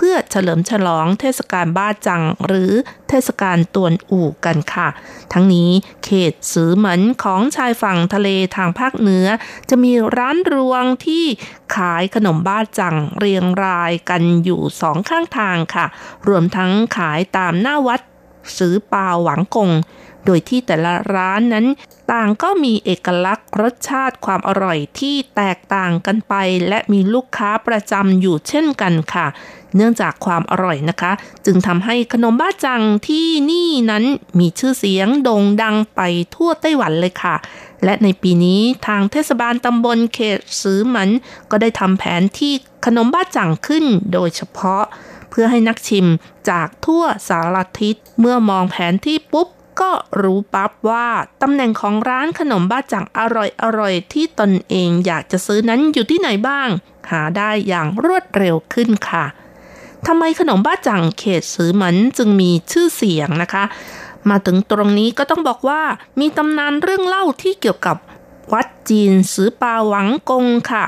เพื่อเฉลิมฉลองเทศกาลบ้าจัง หรือเทศกาลตวนอู่กันค่ะ ทั้งนี้เขตสือเหมือนของชายฝั่งทะเลทางภาคเหนือ จะมีร้านรวงที่ขายขนมบ้าจังเรียงรายกันอยู่สองข้างทางค่ะ รวมทั้งขายตามหน้าวัดสือปาหวังกง โดยที่แต่ละร้านนั้น ต่างก็มีเอกลักษณ์รสชาติความอร่อยที่แตกต่างกันไป และมีลูกค้าประจำอยู่เช่นกันค่ะ เนื่องจากความอร่อยนะคะ จึงทำให้ขนมบ้าจังที่นี่นั้นมีชื่อเสียงโด่งดังไปทั่วไต้หวันเลยค่ะ และในปีนี้ทางเทศบาลตำบลเขตซื้อมัน ก็ได้ทำแผนที่ขนมบ้าจังขึ้นโดยเฉพาะ เพื่อให้นักชิมจากทั่วสารทิศเมื่อมองแผนที่ปุ๊บก็รู้ปั๊บว่าตำแหน่งของร้านขนมบ้าจังอร่อยอร่อยที่ตนเองอยากจะซื้อนั้นอยู่ที่ไหนบ้าง หาได้อย่างรวดเร็วขึ้นค่ะ ทำไมขนมบ้าจังเขตสือหมันจึงมีชื่อเสียงนะคะ มาถึงตรงนี้ก็ต้องบอกว่ามีตำนานเรื่องเล่าที่เกี่ยวกับวัดจีนสือปาหวังกงค่ะ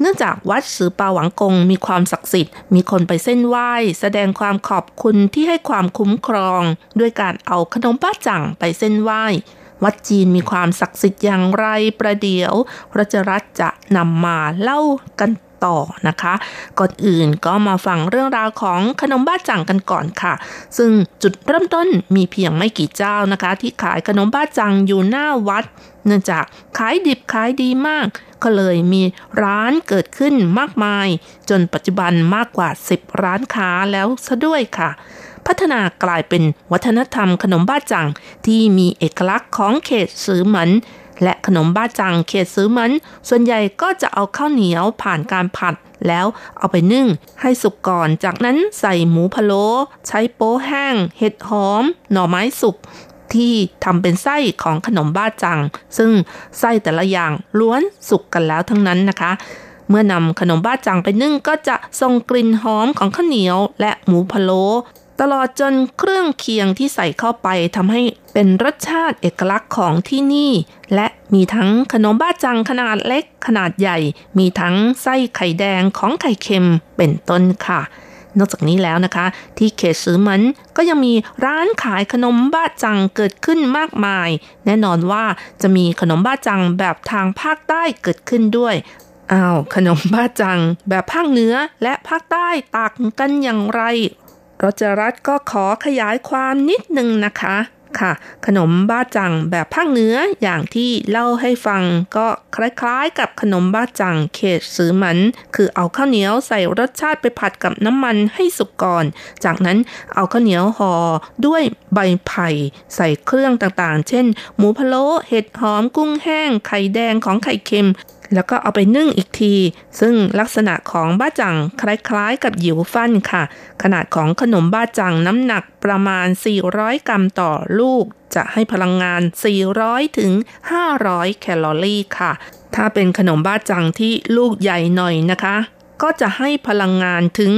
เนื่องจากวัดสือปาหวังกงมีความศักดิ์สิทธิ์ มีคนไปเส้นไหว้ แสดงความขอบคุณที่ให้ความคุ้มครอง ด้วยการเอาขนมบ้าจังไปเส้นไหว้วัดจีนมีความศักดิ์สิทธิ์อย่างไรประเดี๋ยวรัชรัตจะนำมาเล่ากัน ต่อนะคะ ก่อนอื่นก็มาฟังเรื่องราวของขนมบ้าจังกันก่อนค่ะ ซึ่งจุดเริ่มต้นมีเพียงไม่กี่เจ้านะคะ ที่ขายขนมบ้าจังอยู่หน้าวัด เนื่องจากขายดิบขายดีมาก ก็เลยมีร้านเกิดขึ้นมากมาย จนปัจจุบันมากกว่า 10 ร้านค้าแล้วซะด้วยค่ะพัฒนากลายเป็นวัฒนธรรมขนมบ้าจังที่มีเอกลักษณ์ของเขตสือเหมือน และขนมบ้าจังเขตซื้อมัน ส่วนใหญ่ก็จะเอาข้าวเหนียวผ่านการผัด แล้วเอาไปนึ่ง ให้สุกก่อน จากนั้นใส่หมูพะโล้ใช้โป๊แห้ง เห็ดหอม หน่อไม้สุกที่ทำเป็นไส้ของขนมบ้าจัง ซึ่งไส้แต่ละอย่างล้วนสุกกันแล้วทั้งนั้นนะคะ เมื่อนำขนมบ้าจังไปนึ่งก็จะส่งกลิ่นหอมของข้าวเหนียวและหมูพะโล้ ตลอดจนเครื่องเคียงที่ใส่เข้าไปทำให้เป็นรสชาติเอกลักษณ์ของที่นี่ และมีทั้งขนมบ้าจังขนาดเล็กขนาดใหญ่ มีทั้งไส้ไข่แดงของไข่เค็มเป็นต้นค่ะ นอกจากนี้แล้วนะคะ ที่เขตซื้อมันก็ยังมีร้านขายขนมบ้าจังเกิดขึ้นมากมาย แน่นอนว่าจะมีขนมบ้าจังแบบทางภาคใต้เกิดขึ้นด้วยอ้าวขนมบ้าจังแบบภาคเหนือและภาคใต้ต่างกันอย่างไร รจรัตก็ขอขยายความนิดนึงนะคะค่ะ ขนมบ้าจังแบบภาคเหนืออย่างที่เล่าให้ฟังก็คล้ายๆ กับขนมบ้าจังเขตซื้อมัน คือเอาข้าวเหนียวใส่รสชาติไปผัดกับน้ำมันให้สุกก่อน จากนั้นเอาข้าวเหนียวห่อด้วยใบไผ่ ใส่เครื่องต่างๆ เช่น หมูพะโล้เห็ดหอมกุ้งแห้ง ไข่แดงของไข่เค็ม แล้วก็เอาไปนึ่งอีกที ซึ่งลักษณะของบ้าจังคล้ายๆ กับหยิวฟันค่ะ ขนาดของขนมบ้าจังน้ำหนักประมาณ 400 กรัมต่อลูก จะให้พลังงาน 400 ถึง 500 แคลอรี่ค่ะ ถ้าเป็นขนมบ้าจังที่ลูกใหญ่หน่อยนะคะ ก็จะให้พลังงานถึง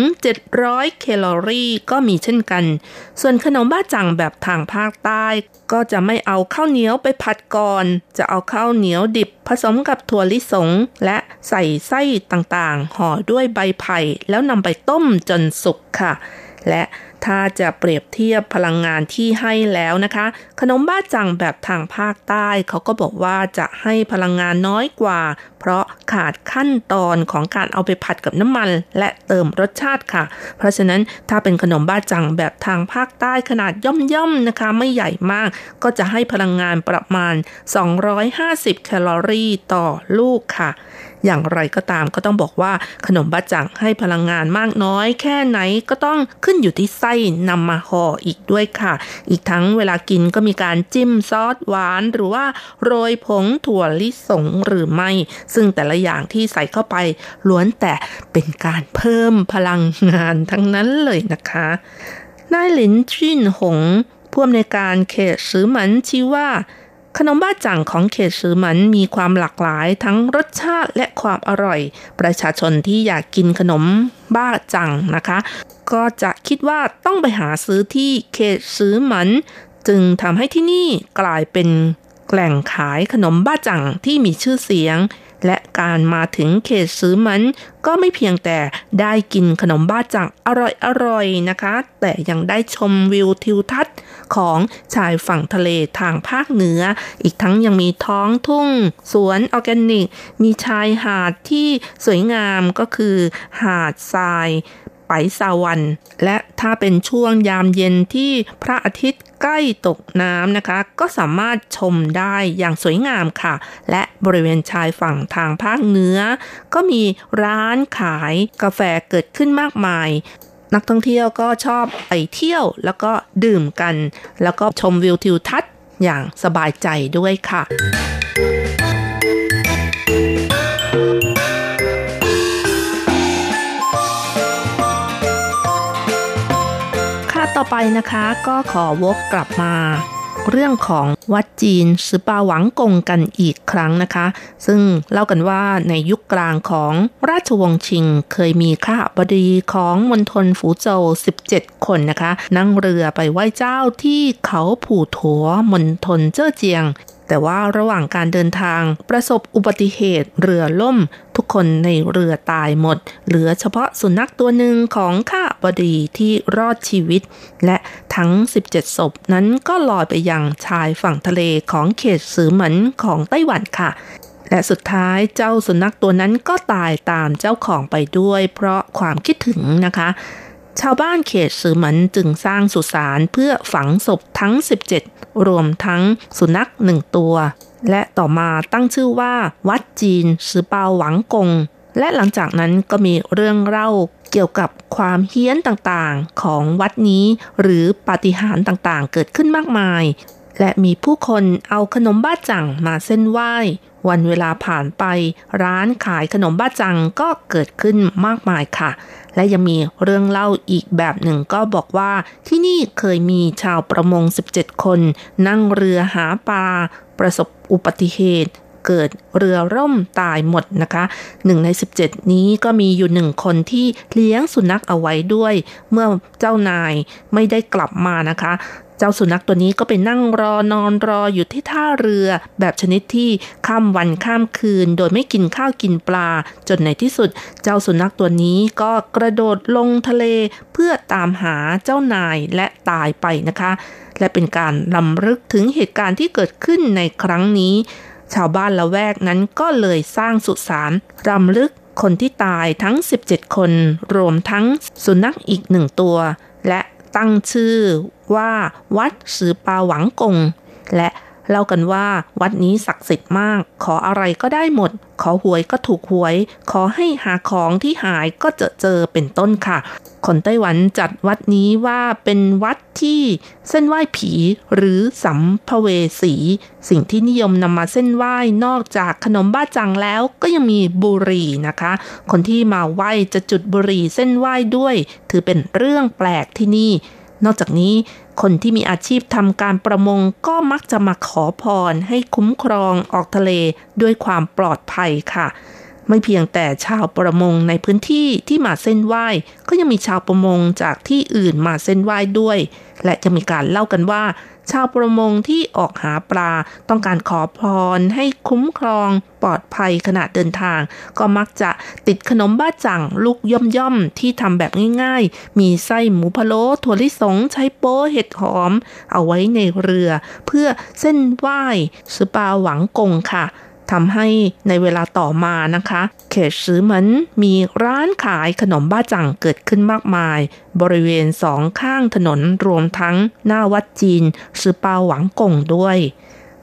700 แคลอรี่ก็มีเช่นกัน ส่วนขนมบ้าจังแบบทางภาคใต้ ก็จะไม่เอาข้าวเหนียวไปผัดก่อน จะเอาข้าวเหนียวดิบผสมกับถั่วลิสง และใส่ไส้ต่างๆ ห่อด้วยใบไผ่แล้วนำไปต้มจนสุกค่ะ และ ถ้าจะเปรียบเทียบพลังงานที่ให้แล้วนะคะ ขนมบ้าจังแบบทางภาคใต้เขาก็บอกว่าจะให้พลังงานน้อยกว่า เพราะขาดขั้นตอนของการเอาไปผัดกับน้ำมัน และเติมรสชาติค่ะ เพราะฉะนั้นถ้าเป็นขนมบ้าจังแบบทางภาคใต้ขนาดย่อมๆนะคะ ไม่ใหญ่มาก ก็จะให้พลังงานประมาณ 250 แคลอรี่ต่อลูกค่ะ อย่างไรก็ตามก็ต้องบอกว่าขนมบ้าจังให้พลังงานมากน้อย แค่ไหนก็ต้องขึ้นอยู่ที่ไส้นำมาห่ออีกด้วยค่ะ อีกทั้งเวลากินก็มีการจิ้มซอสหวานหรือว่าโรยผงถั่วลิสงหรือไม่ ซึ่งแต่ละอย่างที่ใส่เข้าไปล้วนแต่เป็นการเพิ่มพลังงานทั้งนั้นเลยนะคะนายหลินชินหงผู้อำนวยการเขตซื้อหมันชี้ว่า ขนมบ้าจังของเขตซือหมันมีความหลากหลายทั้งรสชาติและความอร่อย ประชาชนที่อยากกินขนมบ้าจังนะคะ ก็จะคิดว่าต้องไปหาซื้อที่เขตซือหมัน จึงทำให้ที่นี่กลายเป็นแหล่งขายขนมบ้าจังที่มีชื่อเสียง และการมาถึงเขตซื้อมัน ก็ไม่เพียงแต่ได้กินขนมบ้าจังอร่อยๆนะคะ แต่ยังได้ชมวิวทิวทัศน์ ของชายฝั่งทะเลทางภาคเหนือ อีกทั้งยังมีท้องทุ่ง สวนออร์แกนิก มีชายหาดที่สวยงามก็คือหาดทรายไปสาวัน และถ้าเป็นช่วงยามเย็นที่พระอาทิตย์ใกล้ตกน้ำนะคะ ก็สามารถชมได้อย่างสวยงามค่ะ และบริเวณชายฝั่งทางภาคเหนือ ก็มีร้านขายกาแฟเกิดขึ้นมากมาย นักท่องเที่ยวก็ชอบไปเที่ยวแล้วก็ดื่มกัน แล้วก็ชมวิวทิวทัศน์อย่างสบายใจด้วยค่ะต่อไปนะคะก็ขอวกกลับมา เรื่องของวัดจีนสือปาหวังกงกันอีกครั้งนะคะ ซึ่งเล่ากันว่าในยุคกลางของราชวงศ์ชิง เคยมีข้าบดีของมณฑลฝูโจว17 คนนะคะ นั่งเรือไปไหว้เจ้าที่เขาผู่ถัวมณฑลเจ้อเจียง แต่ว่าระหว่างการเดินทางประสบอุบัติเหตุเรือล่ม ทุกคนในเรือตายหมด เหลือเฉพาะสุนัขตัวหนึ่งของข้าบดีที่รอดชีวิต และทั้ง 17 ศพนั้นก็ลอยไปยังชายฝั่งทะเลของเขตสือเหมือนของไต้หวันค่ะและสุดท้ายเจ้าสุนัขตัวนั้นก็ตายตามเจ้าของไปด้วย เพราะความคิดถึงนะคะ ชาวบ้านเขตสือหมันจึงสร้างสุสานเพื่อฝังศพทั้ง 17 รวมทั้งสุนัขหนึ่งตัว และต่อมาตั้งชื่อว่า วัดจีนสือเปาหวังกง และหลังจากนั้นก็มีเรื่องเล่าเกี่ยวกับความเฮี้ยนต่างๆ ของวัดนี้ หรือปาฏิหาริย์ต่างๆ เกิดขึ้นมากมาย และมีผู้คนเอาขนมบ้าจังมาเส้นไหว้ วันเวลาผ่านไป ร้านขายขนมบ้าจังก็เกิดขึ้นมากมายค่ะ และยังมีเรื่องเล่าอีกแบบหนึ่งก็บอกว่าที่นี่เคยมีชาวประมง 17 คน นั่งเรือหาปลา ประสบอุบัติเหตุเกิดเรือร่มตายหมดนะคะหนึ่งใน 17 นี้ก็มีอยู่หนึ่งคนที่เลี้ยงสุนัขเอาไว้ด้วย เมื่อเจ้านายไม่ได้กลับมานะคะ เจ้าสุนัขตัวนี้ก็ไปนั่งรอนอนรออยู่ที่ท่าเรือ แบบชนิดที่ข้ามวันข้ามคืน โดยไม่กินข้าวกินปลา จนในที่สุด เจ้าสุนัขตัวนี้ก็กระโดดลงทะเลเพื่อตามหาเจ้านายและตายไปนะคะ และเป็นการลำลึกถึงเหตุการณ์ที่เกิดขึ้นในครั้งนี้ ชาวบ้านละแวกนั้นก็เลยสร้างสุสานรำลึกคนที่ตายทั้ง 17 คน รวมทั้งสุนัขอีกหนึ่งตัว และตั้งชื่อ ว่า วัดสือปาหวังกง และเล่ากันว่าวัดนี้ศักดิ์สิทธิ์มาก ขออะไรก็ได้หมด ขอหวยก็ถูกหวย ขอให้หาของที่หายก็จะเจอเป็นต้นค่ะ คนไต้หวันจัดวัดนี้ว่าเป็นวัดที่เส้นไหว้ผีหรือสัมภเวสี สิ่งที่นิยมนำมาเส้นไหว้นอกจากขนมบ้าจังแล้วก็ยังมีบุหรี่นะคะ คนที่มาไหว้จะจุดบุหรี่เส้นไหว้ด้วย ถือเป็นเรื่องแปลกที่นี่นอกจากนี้ คนที่มีอาชีพทำการประมงก็มักจะมาขอพรให้คุ้มครองออกทะเลด้วยความปลอดภัยค่ะ ไม่เพียงแต่ชาวประมงในพื้นที่ที่มาเส้นไหว้ ก็ยังมีชาวประมงจากที่อื่นมาเส้นไหว้ด้วย และจะมีการเล่ากันว่า ชาวประมงที่ออกหาปลาต้องการขอพรให้คุ้มครองปลอดภัยขณะเดินทาง ก็มักจะติดขนมบ้าจังลูกย่อมๆที่ทำแบบง่ายๆ มีไส้หมูพะโล้ถั่วลิสงใช้โป๊เห็ดหอม เอาไว้ในเรือ เพื่อเส้นไหว้สปาหวังกงค่ะ ทำให้ในเวลาต่อมานะคะ เขตซื้อเหมือนมีร้านขายขนมบ้าจังเกิดขึ้นมากมาย บริเวณสองข้างถนนรวมทั้งหน้าวัดจีนซือเปาหวังกงด้วย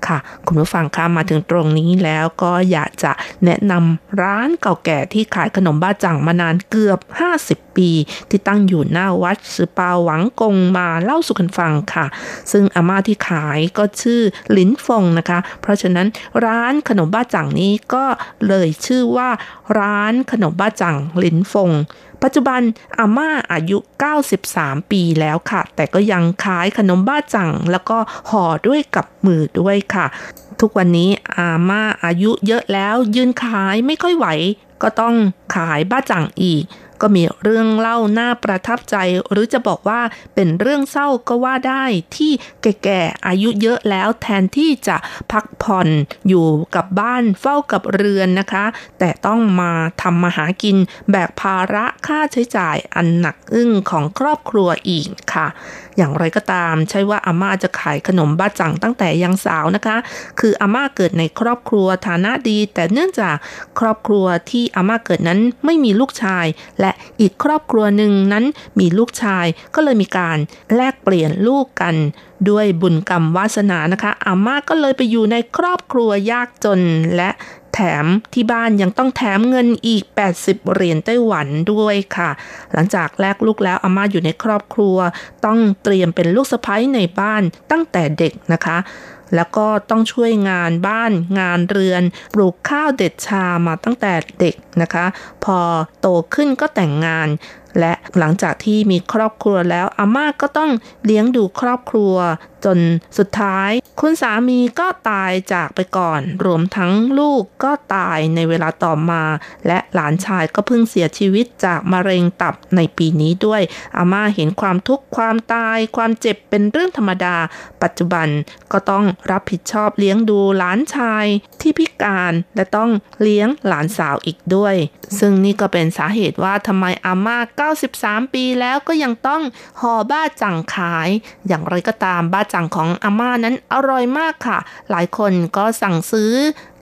ค่ะ คุณผู้ฟังคะมาถึงตรงนี้แล้วก็อยากจะแนะนำร้านเก่าแก่ที่ขายขนมบ้าจังมานานเกือบ 50 ปี ที่ตั้งอยู่หน้าวัดซือปาหวังกงมาเล่าสู่กันฟังค่ะ ซึ่งอาม่าที่ขายก็ชื่อลินฟงนะคะ เพราะฉะนั้นร้านขนมบ้าจังนี้ก็เลยชื่อว่า ร้านขนมบ้าจังลินฟง ปัจจุบันอาม่าอายุ 93 ปีแล้วค่ะ แต่ก็ยังขายขนมบ้าจัง แล้วก็ห่อด้วยกับมือด้วยค่ะ ทุกวันนี้อาม่าอายุเยอะแล้วยืนขายไม่ค่อยไหว ก็ต้องขายบ้าจังอีก ก็มีเรื่องเล่าน่าประทับใจ หรือจะบอกว่าเป็นเรื่องเศร้าก็ว่าได้ที่แก่ๆอายุเยอะแล้วแทนที่จะพักผ่อนอยู่กับบ้านเฝ้ากับเรือนนะคะ แต่ต้องมาทำมาหากินแบกภาระค่าใช้จ่ายอันหนักอึ้งของครอบครัวอีกค่ะ อย่างไรก็ตาม ใช่ว่าอาม่าจะขายขนมบ้าจังตั้งแต่ยังสาวนะคะ คืออาม่าเกิดในครอบครัวฐานะดี แต่เนื่องจากครอบครัวที่อาม่าเกิดนั้นไม่มีลูกชาย และอีกครอบครัวหนึ่งนั้นมีลูกชายก็เลยมีการแลกเปลี่ยนลูกกัน ด้วยบุญกรรมวาสนานะคะ อาม่าก็เลยไปอยู่ในครอบครัวยากจนและ แถมที่บ้านยังต้องแถมเงินอีก 80 เหรียญไต้หวันด้วยค่ะ หลังจากแลกลูกแล้วอาม่าอยู่ในครอบครัว ต้องเตรียมเป็นลูกสะใภ้ในบ้านตั้งแต่เด็กนะคะแล้วก็ต้องช่วยงานบ้านงานเรือน ปลูกข้าวเด็ดชามาตั้งแต่เด็กนะคะ พอโตขึ้นก็แต่งงาน และหลังจากที่มีครอบครัวแล้วอาม่าก็ต้องเลี้ยงดูครอบครัวจนสุดท้าย คุณสามีก็ตายจากไปก่อน รวมทั้งลูกก็ตายในเวลาต่อมา และหลานชายก็เพิ่งเสียชีวิตจากมะเร็งตับในปีนี้ด้วย อาม่าเห็นความทุกข์ความตาย ความเจ็บเป็นเรื่องธรรมดา ปัจจุบันก็ต้องรับผิดชอบเลี้ยงดูหลานชายที่พิการและต้องเลี้ยงหลานสาวอีกด้วย ซึ่งนี่ก็เป็นสาเหตุว่าทำไมอาม่า 93 ปีแล้วก็ยังต้องห่อบ้าจังขาย อย่างไรก็ตามบ้าจังของอาม่านั้นอร่อยมากค่ะ หลายคนก็สั่งซื้อ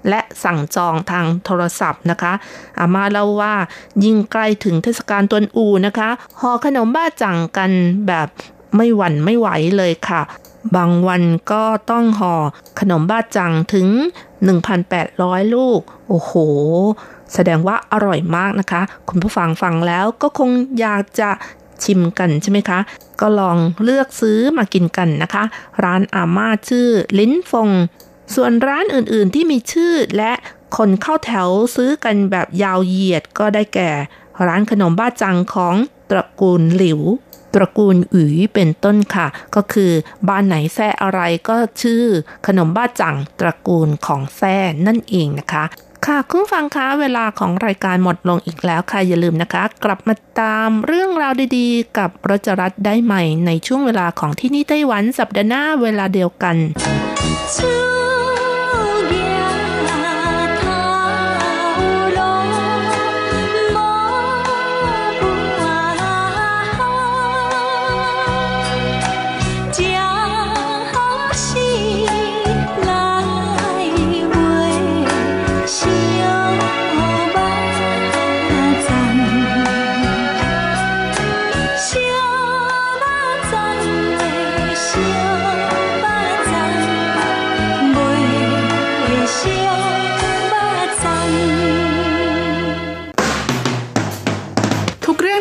และสั่งจองทางโทรศัพท์นะคะ อาม่าเล่าว่ายิ่งใกล้ถึงเทศกาลตวนอูนะคะห่อขนมบ้าจังกันแบบไม่หวั่นไม่ไหวเลยค่ะ บางวันก็ต้องห่อขนมบ้าจังถึง 1,800 ลูก โอ้โห แสดงว่าอร่อยมากนะคะ คุณผู้ฟังฟังแล้วก็คงอยากจะ ชิมกันใช่ไหมคะ ก็ลองเลือกซื้อมากินกันนะคะ ร้านอาม่าชื่อลิ้นฟง ส่วนร้านอื่นๆที่มีชื่อและคนเข้าแถวซื้อกันแบบยาวเหยียดก็ได้แก่ ร้านขนมบ้าจังของตระกูลหลิว ตระกูลอุ๋ยเป็นต้นค่ะ ก็คือบ้านไหนแซ่อะไรก็ชื่อขนมบ้าจังตระกูลของแซ่นั่นเองนะคะ ค่ะคุณฟังคะเวลาของรายการหมดลงอีกแล้วค่ะอย่าลืมนะคะ กลับมาตามเรื่องราวดีๆ กับรจรัสได้ใหม่ในช่วงเวลาของที่นี่ไต้หวันสัปดาห์หน้าเวลาเดียวกัน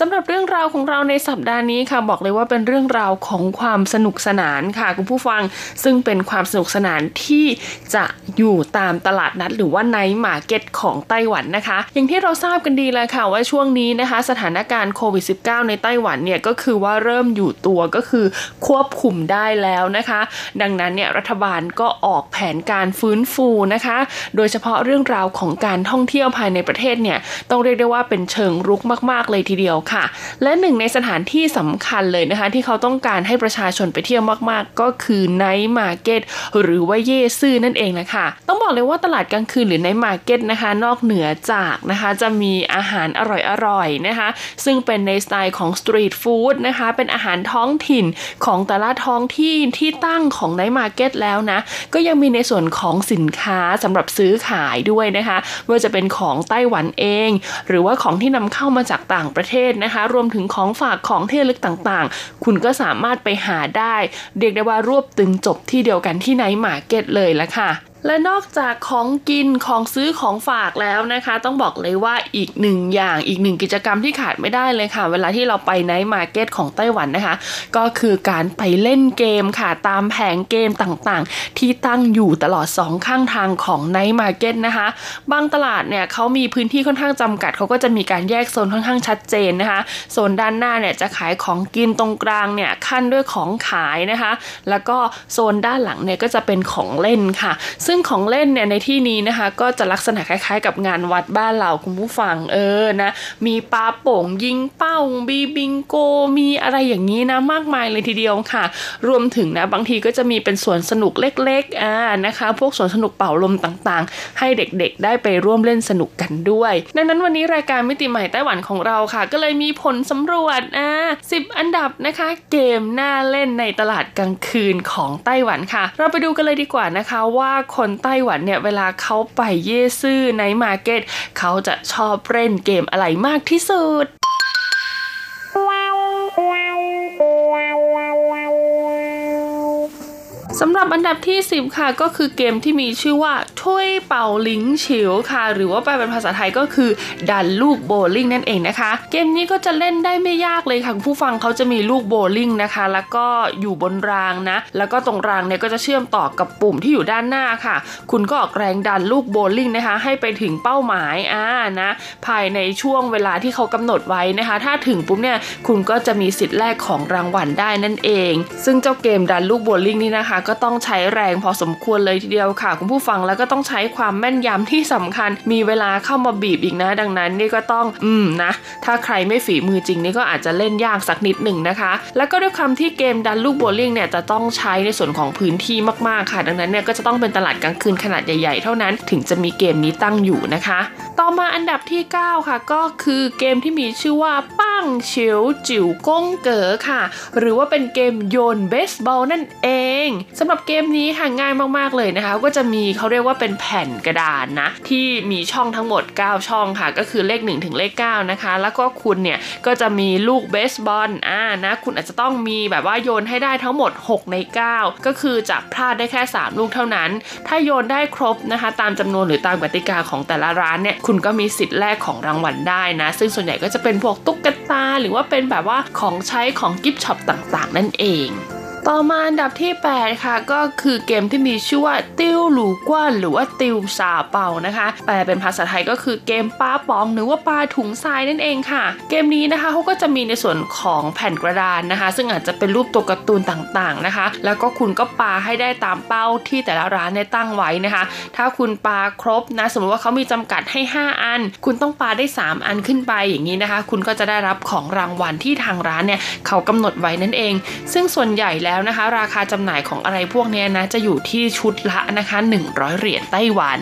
สำหรับเรื่องราวของเราในสัปดาห์นี้ค่ะบอกเลยว่าเป็นเรื่องราวของความสนุกสนานค่ะคุณผู้ฟังซึ่งเป็นความสนุกสนานที่จะอยู่ตามตลาดนัด หรือว่าไนมาร์เก็ตของไต้หวันนะคะ อย่างที่เราทราบกันดีเลยค่ะว่าช่วงนี้นะคะ สถานการณ์โควิด -19 ในไต้หวันเนี่ยก็คือว่าเริ่มอยู่ตัวก็คือควบคุมได้แล้วนะคะ ดังนั้นเนี่ยรัฐบาลก็ออกแผนการฟื้นฟูนะคะ โดยเฉพาะเรื่องราวของการท่องเที่ยวภายในประเทศเนี่ยต้องเรียกได้ว่าเป็นเชิงรุกมาก ๆ เลยทีเดียวค่ะ และหนึ่งในสถานที่สำคัญเลยนะคะ ที่เขาต้องการให้ประชาชนไปเที่ยวมากๆ ก็คือ night market หรือว่า夜市นั่นเองแหละค่ะ ต้องบอกเลยว่าตลาดกลางคืนหรือ night market นะคะ นอกเหนือจากนะคะจะมีอาหารอร่อยๆนะคะ ซึ่งเป็นในสไตล์ของ street food นะคะ เป็นอาหารท้องถิ่นของแต่ละท้องที่ที่ตั้งของ night market แล้วนะ ก็ยังมีในส่วนของสินค้าสำหรับซื้อขายด้วยนะคะว่าจะเป็นของไต้หวันเอง หรือว่าของที่นำเข้ามาจากต่างประเทศนะคะ รวมถึงของฝากของที่ระลึกต่างๆ คุณก็สามารถไปหาได้ เรียกได้ว่ารวบตึงจบที่เดียวกันที่ night market เลยละค่ะ และนอกจากของกินของซื้อของฝากแล้วนะคะ ต้องบอกเลยว่าอีกหนึ่งอย่างอีกหนึ่งกิจกรรมที่ขาดไม่ได้เลยค่ะ เวลาที่เราไป night market ของไต้หวันนะคะ ก็คือการไปเล่นเกมค่ะตามแผงเกมต่างๆ ที่ตั้งอยู่ตลอดสองข้างทางของ night market นะคะ บางตลาดเนี่ยเขามีพื้นที่ค่อนข้างจำกัดเขาก็จะมีการแยกโซนค่อนข้างชัดเจนนะคะโซนด้านหน้าเนี่ยจะขายของกินตรงกลางเนี่ยคั่นด้วยของขายนะคะ แล้วก็โซนด้านหลังเนี่ยก็จะเป็นของเล่นค่ะซึ่งของเล่นเนี่ยในที่นี้นะคะก็จะลักษณะคล้ายๆ กับงานวัดบ้านเราคุณผู้ฟังเออนะมีปลาโป่งยิงเป้าบีบิงโก มีอะไรอย่างนี้นะมากมายเลยทีเดียวค่ะ รวมถึงนะบางทีก็จะมีเป็นสวนสนุกเล็กๆอ่านะคะพวกสวนสนุกเป่าลมต่างๆ ให้เด็กๆ ได้ไปร่วมเล่นสนุกกันด้วย ดังนั้นวันนี้รายการมิติใหม่ไต้หวันของเราค่ะ ก็เลยมีผลสำรวจอ่าสิบอันดับนะคะเกมน่าเล่นในตลาดกลางคืนของไต้หวันค่ะ เราไปดูกันเลยดีกว่านะคะว่าคนไต้หวันเนี่ยเวลาเขาไปเย่ซื่อในมาร์เก็ตเขาจะชอบเล่นเกมอะไรมากที่สุด สำหรับอันดับที่ 10 ค่ะก็คือเกมที่มีชื่อว่าถ้วยเป่าลิงเฉิวค่ะ หรือว่าแปลเป็นภาษาไทยก็คือดันลูกโบลิ่งนั่นเองนะคะ เกมนี้ก็จะเล่นได้ไม่ยากเลยค่ะผู้ฟังเขาจะมีลูกโบลิ่งนะคะ แล้วก็อยู่บนรางนะ แล้วก็ตรงรางเนี่ยก็จะเชื่อมต่อกับปุ่มที่อยู่ด้านหน้าค่ะ คุณก็ออกแรงดันลูกโบลิ่งนะคะ ให้ไปถึงเป้าหมายอ่านะภายในช่วงเวลาที่เขากำหนดไว้นะคะ ถ้าถึงปุ๊บเนี่ยคุณก็จะมีสิทธิ์แรกของรางวัลได้นั่นเอง ซึ่งเจ้าเกมดันลูกโบลิ่งนี่นะคะก็ต้องใช้แรงพอสมควรเลยทีเดียวค่ะ คุณผู้ฟังแล้วก็ต้องใช้ความแม่นยำที่สำคัญ มีเวลาเข้ามาบีบอีกนะ ดังนั้นนี่ก็ต้องอืมนะ ถ้าใครไม่ฝีมือจริงนี่ก็อาจจะเล่นยากสักนิดหนึ่งนะคะ แล้วก็ด้วยคำที่เกมดันลูกโบลิ่งเนี่ยจะต้องใช้ในส่วนของพื้นที่มากๆค่ะ ดังนั้นเนี่ยก็จะต้องเป็นตลาดกลางคืนขนาดใหญ่ ๆ เท่านั้น ถึงจะมีเกมนี้ตั้งอยู่นะคะ ต่อมาอันดับที่ 9 ค่ะ ก็คือเกมที่มีชื่อว่าปั้งเฉียวจิ๋วก้งเก๋อค่ะ หรือว่าเป็นเกมโยนเบสบอลนั่นเองสำหรับเกมนี้ค่ะง่ายมากๆเลยนะคะ ก็จะมีเขาเรียกว่าเป็นแผ่นกระดานนะ ที่มีช่องทั้งหมด 9 ช่องค่ะ ก็คือเลข 1 ถึงเลข 9 นะคะ แล้วก็คุณเนี่ย ก็จะมีลูกเบสบอลอ่านะ คุณอาจจะต้องมีแบบว่าโยนให้ได้ทั้งหมด 6 ใน 9 ก็คือจะพลาดได้แค่ 3 ลูกเท่านั้น ถ้าโยนได้ครบนะคะ ตามจำนวนหรือตามกติกาของแต่ละร้านเนี่ยคุณก็มีสิทธิ์แลกของรางวัลได้นะ ซึ่งส่วนใหญ่ก็จะเป็นพวกตุ๊กตา หรือว่าเป็นแบบว่าของใช้ของ gift shop ต่างๆ นั่นเอง ต่อมาอันดับที่ 8 ค่ะ ก็คือเกมที่มีชื่อว่า 丟鋁罐หรือว่า丟沙包นะคะ แปลเป็นภาษาไทยก็คือเกมปาป๋องหรือว่าปาถุงทรายนั่นเองค่ะ เกมนี้นะคะเขาก็จะมีในส่วนของแผ่นกระดานนะคะ ซึ่งอาจจะเป็นรูปตัวการ์ตูนต่างๆนะคะ แล้วก็คุณก็ปาให้ได้ตามเป้าที่แต่ละร้านได้ตั้งไว้นะคะ ถ้าคุณปาครบนะ สมมติว่าเขามีจำกัดให้ 5 อัน คุณต้องปาได้ 3 อันขึ้นไปอย่างนี้นะคะ คุณก็จะได้รับของรางวัลที่ทางร้านเนี่ยเขากำหนดไว้นั่นเอง ซึ่งส่วนใหญ่แล้วแล้วนะคะ ราคาจำหน่ายของอะไรพวกนี้นะ จะอยู่ที่ชุดละนะคะ 100 เหรียญไต้หวัน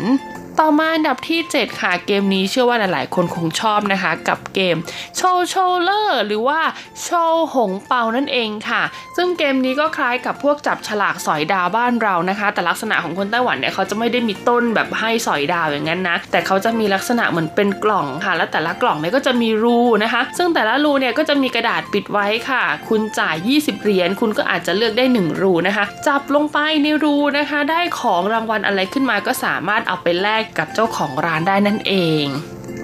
ต่อมาอันดับที่ 7 ค่ะเกมนี้เชื่อว่าหลายๆ คนคงชอบนะคะ กับเกมโชว์โชเลอร์หรือว่าโชว์หงเปานั่นเองค่ะ ซึ่งเกมนี้ก็คล้ายกับพวกจับฉลากสอยดาวบ้านเรานะคะ แต่ลักษณะของคนไต้หวันเนี่ยเขาจะไม่ได้มีต้นแบบให้สอยดาวอย่างนั้นนะ แต่เขาจะมีลักษณะเหมือนเป็นกล่องค่ะ และแต่ละกล่องเนี่ยก็จะมีรูนะคะ ซึ่งแต่ละรูเนี่ยก็จะมีกระดาษปิดไว้ค่ะ คุณจ่าย 20 เหรียญคุณก็อาจจะเลือกได้ 1 รูนะคะ จับลงไปในรูนะคะ ได้ของรางวัลอะไรขึ้นมาก็สามารถเอาไปแลกกับเจ้าของร้านได้นั่นเอง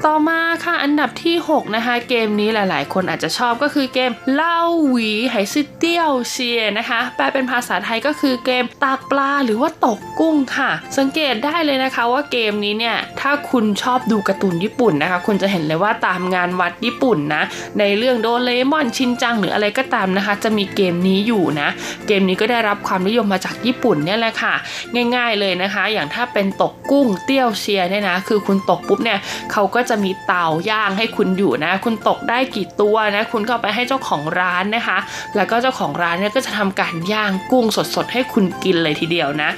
ต่อมาค่ะอันดับที่ 6 นะคะ เกมนี้หลาย ๆ คนอาจจะชอบก็คือเกมเล่าหวีไหซิเตี้ยวเชียนะคะแปลเป็นภาษาไทยก็คือเกมตากปลาหรือว่าตกกุ้งค่ะ สังเกตได้เลยนะคะว่าเกมนี้เนี่ยถ้าคุณชอบดูการ์ตูนญี่ปุ่นนะคะ คุณจะเห็นเลยว่าตามงานวัดญี่ปุ่นนะ ในเรื่องโดเรมอนชินจังหรืออะไรก็ตามนะคะ จะมีเกมนี้อยู่นะ เกมนี้ก็ได้รับความนิยมมาจากญี่ปุ่นเนี่ยแหละค่ะ ง่าย ๆ เลยนะคะ อย่างถ้าเป็นตกกุ้งเตี้ยวเชียเนี่ยนะ คือคุณตกปุ๊บเนี่ยเขาก็จะมีเตาย่างให้คุณอยู่นะ คุณตกได้กี่ตัวนะ คุณก็ไปให้เจ้าของร้านนะคะ แล้วก็เจ้าของร้านเนี่ยก็จะทำการย่างกุ้งสดๆ ให้คุณกินเลยทีเดียวนะ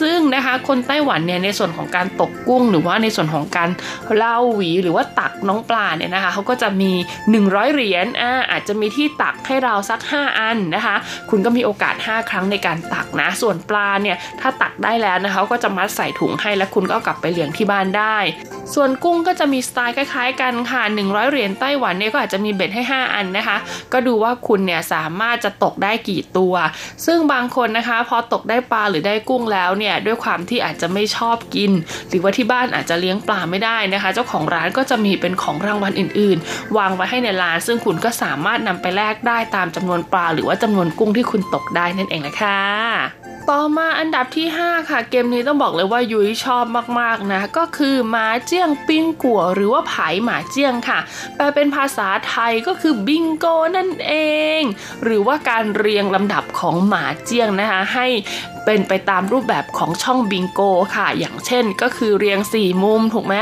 ซึ่งนะคะคนไต้หวันเนี่ยในส่วนของการตกกุ้ง หรือว่าในส่วนของการเล่าหวีหรือว่าตักน้องปลาเนี่ยนะคะเขาก็จะมี 100 เหรียญอ่าอาจจะมีที่ตักให้เราสัก 5 อันนะคะ คุณก็มีโอกาส 5 ครั้งในการตักนะ ส่วนปลาเนี่ยถ้าตักได้แล้วนะคะก็จะมัดใส่ถุงให้แล้วคุณก็กลับไปเลี้ยงที่บ้านได้ ส่วนกุ้งก็จะมีสไตล์คล้ายๆกันค่ะ 100 เหรียญไต้หวันเนี่ยก็อาจจะมีเบ็ดให้ 5 อันนะคะ ก็ดูว่าคุณเนี่ยสามารถจะตกได้กี่ตัว ซึ่งบางคนนะคะ พอตกได้ปลาหรือได้กุ้งแล้วเนี่ยด้วยความที่อาจจะไม่ชอบกิน หรือว่าที่บ้านอาจจะเลี้ยงปลาไม่ได้นะคะ เจ้าของร้านก็จะมีเป็นของรางวัลอื่นๆ วางไว้ให้ในร้าน ซึ่งคุณก็สามารถนำไปแลกได้ตามจำนวนปลา หรือว่าจำนวนกุ้งที่คุณตกได้นั่นเองนะคะต่อมาอันดับที่ 5 ค่ะ เกมนี้ต้องบอกเลยว่ายุ้ยชอบมากๆนะ ก็คือหมาเจี้ยงปิ้งกัวหรือว่าไผ่หมาเจี้ยงค่ะ แปลเป็นภาษาไทยก็คือบิงโกนั่นเอง หรือว่าการเรียงลำดับของหมาเจี้ยงนะคะให้เป็นไปตามรูปแบบของช่องบิงโกค่ะ อย่างเช่นก็คือเรียง 4 มุมถูกไหม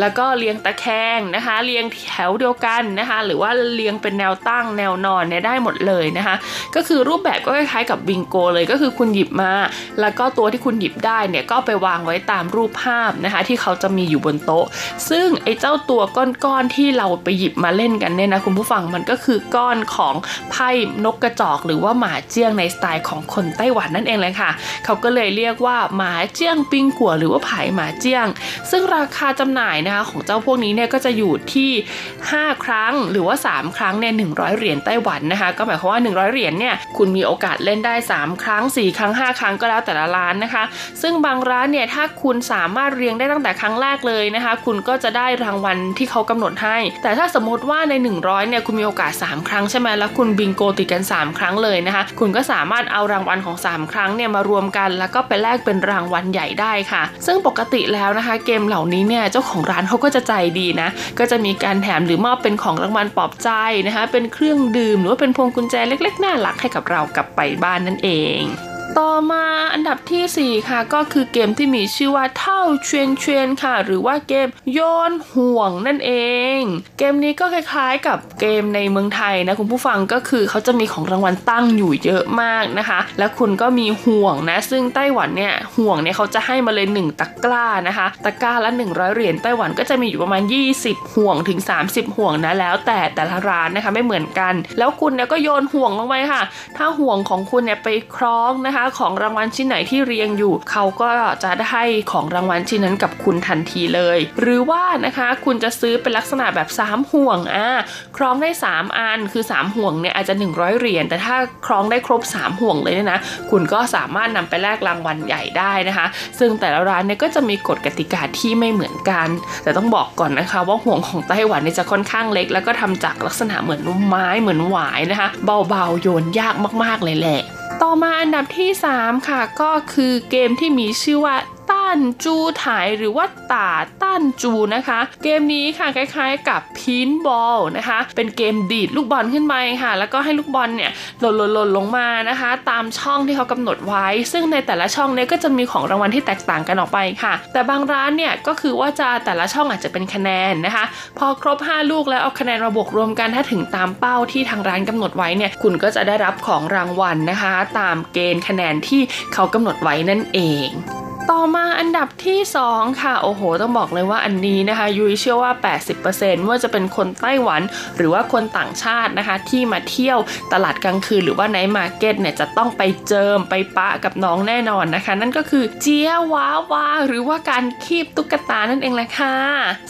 แล้วก็เรียงตะแคงนะคะ เรียงแถวเดียวกันนะคะ หรือว่าเรียงเป็นแนวตั้งแนวนอนเนี่ยได้หมดเลยนะคะ ก็คือรูปแบบก็คล้ายๆกับบิงโกเลยก็คือคุณหยิบมา แล้วก็ตัวที่คุณหยิบได้เนี่ยก็ไปวางไว้ตามรูปภาพนะคะ ที่เขาจะมีอยู่บนโต๊ะ ซึ่งไอ้เจ้าตัวก้อนๆที่เราไปหยิบมาเล่นกันเนี่ยนะคุณผู้ฟังมันก็คือก้อนของไพ่นกกระจอกหรือว่าหมาเจี้ยงในสไตล์ของคนไต้หวันนั่นเองเลยค่ะ เขาก็เลยเรียกว่าหมาเจี้ยงปิงกัวหรือว่าไผ่หมาเจี้ยง ซึ่งราคาจำหน่ายนะคะของเจ้าพวกนี้เนี่ยก็จะอยู่ที่ 5 ครั้งหรือว่า 3 ครั้งเนี่ย100เหรียญไต้หวันนะคะก็หมายความว่า 100 เหรียญเนี่ยคุณมีโอกาสเล่นได้ 3 ครั้ง 4 ครั้ง 5 ครั้งก็แล้วแต่ละร้านนะคะ ซึ่งบางร้านเนี่ยถ้าคุณสามารถเรียงได้ตั้งแต่ครั้งแรกเลยนะคะ คุณก็จะได้รางวัลที่เขากำหนดให้ แต่ถ้าสมมติว่าใน 100เนี่ยคุณมีโอกาส 3 ครั้งใช่ไหมแล้วคุณบิงโกติดกัน 3 ครั้งเลยนะคะ คุณก็สามารถเอารางวัลของ 3 ครั้งเนี่ยมารวมกัน แล้วก็ไปแลกเป็นรางวัลใหญ่ได้ค่ะ ซึ่งปกติแล้วนะคะ เกมเหล่านี้เนี่ยเจ้าของร้านเขาก็จะใจดีนะ ก็จะมีการแถมหรือมอบเป็นของรางวัลปลอบใจนะคะ เป็นเครื่องดื่มหรือว่าเป็นพวงกุญแจเล็ก ๆ น่ารักให้กับเรากลับไปบ้านนั่นเอง ต่อมาอันดับที่ 4 ค่ะ ก็คือเกมที่มีชื่อว่าเท่าเชวนเชวนค่ะ หรือว่าเกมโยนห่วงนั่นเอง เกมนี้ก็คล้ายๆกับเกมในเมืองไทยนะคุณผู้ฟังก็คือเขาจะมีของรางวัลตั้งอยู่เยอะมากนะคะ แล้วคุณก็มีห่วงนะ ซึ่งไต้หวันเนี่ยห่วงเนี่ยเขาจะให้มาเลย 1 ตะกร้านะคะ ตะกร้าละ 100 เหรียญไต้หวันก็จะมีอยู่ประมาณ 20 ห่วงถึง 30 ห่วงนะแล้ว แต่แต่ละร้านนะคะไม่เหมือนกัน แล้วคุณเนี่ยก็โยนห่วงลงไปค่ะ ถ้าห่วงของคุณเนี่ยไปคล้องนะคะของรางวัลชิ้นไหนที่เรียงอยู่ เขาก็จะได้ของรางวัลชิ้นนั้นกับคุณทันทีเลย หรือว่านะคะคุณจะซื้อเป็นลักษณะแบบ 3 ห่วงอ่าคล้องได้ 3 อันคือ 3 ห่วงเนี่ยอาจจะ 100 เหรียญแต่ถ้าคล้องได้ครบ 3 ห่วงเลยเนี่ยนะคุณก็สามารถนำไปแลกรางวัลใหญ่ได้นะคะ ซึ่งแต่ละร้านเนี่ยก็จะมีกฎกติกาที่ไม่เหมือนกัน แต่ต้องบอกก่อนนะคะว่าห่วงของไต้หวันเนี่ยจะค่อนข้างเล็ก แล้วก็ทำจากลักษณะเหมือนไม้เหมือนหวายนะคะ เบาๆโยนยากมากๆเลยแหละต่อมาอันดับที่ 3 ค่ะ ก็คือเกมที่มีชื่อว่า ต้านจูถ่ายหรือว่าตาต้านจูนะคะ เกมนี้ค่ะคล้ายๆ กับพีนบอลนะคะ เป็นเกมดีดลูกบอลขึ้นไปค่ะ แล้วก็ให้ลูกบอลเนี่ยหล่นหล่นลงมานะคะ ตามช่องที่เขากำหนดไว้ ซึ่งในแต่ละช่องเนี่ยก็จะมีของรางวัลที่แตกต่างกันออกไปค่ะ แต่บางร้านเนี่ยก็คือว่าจะแต่ละช่องอาจจะเป็นคะแนนนะคะ พอครบ 5 ลูกแล้วเอาคะแนนมาบวกรวมกันถ้าถึงตามเป้าที่ทางร้านกำหนดไว้เนี่ยคุณก็จะได้รับของรางวัลนะคะ ตามเกณฑ์คะแนนที่เขากำหนดไว้นั่นเอง ต่อมาอันดับที่ 2 ค่ะ โอ้โห ต้องบอกเลยว่าอันนี้นะคะ ยุ้ยเชื่อว่า 80%ว่าจะเป็นคนไต้หวัน หรือว่าคนต่างชาตินะคะ ที่มาเที่ยวตลาดกลางคืน หรือว่า night market เนี่ยจะต้องไปเจิมไปปะกับน้องแน่นอนนะคะ นั่นก็คือ夾娃娃หรือว่าการคีบตุ๊กตานั่นเองแหละค่ะ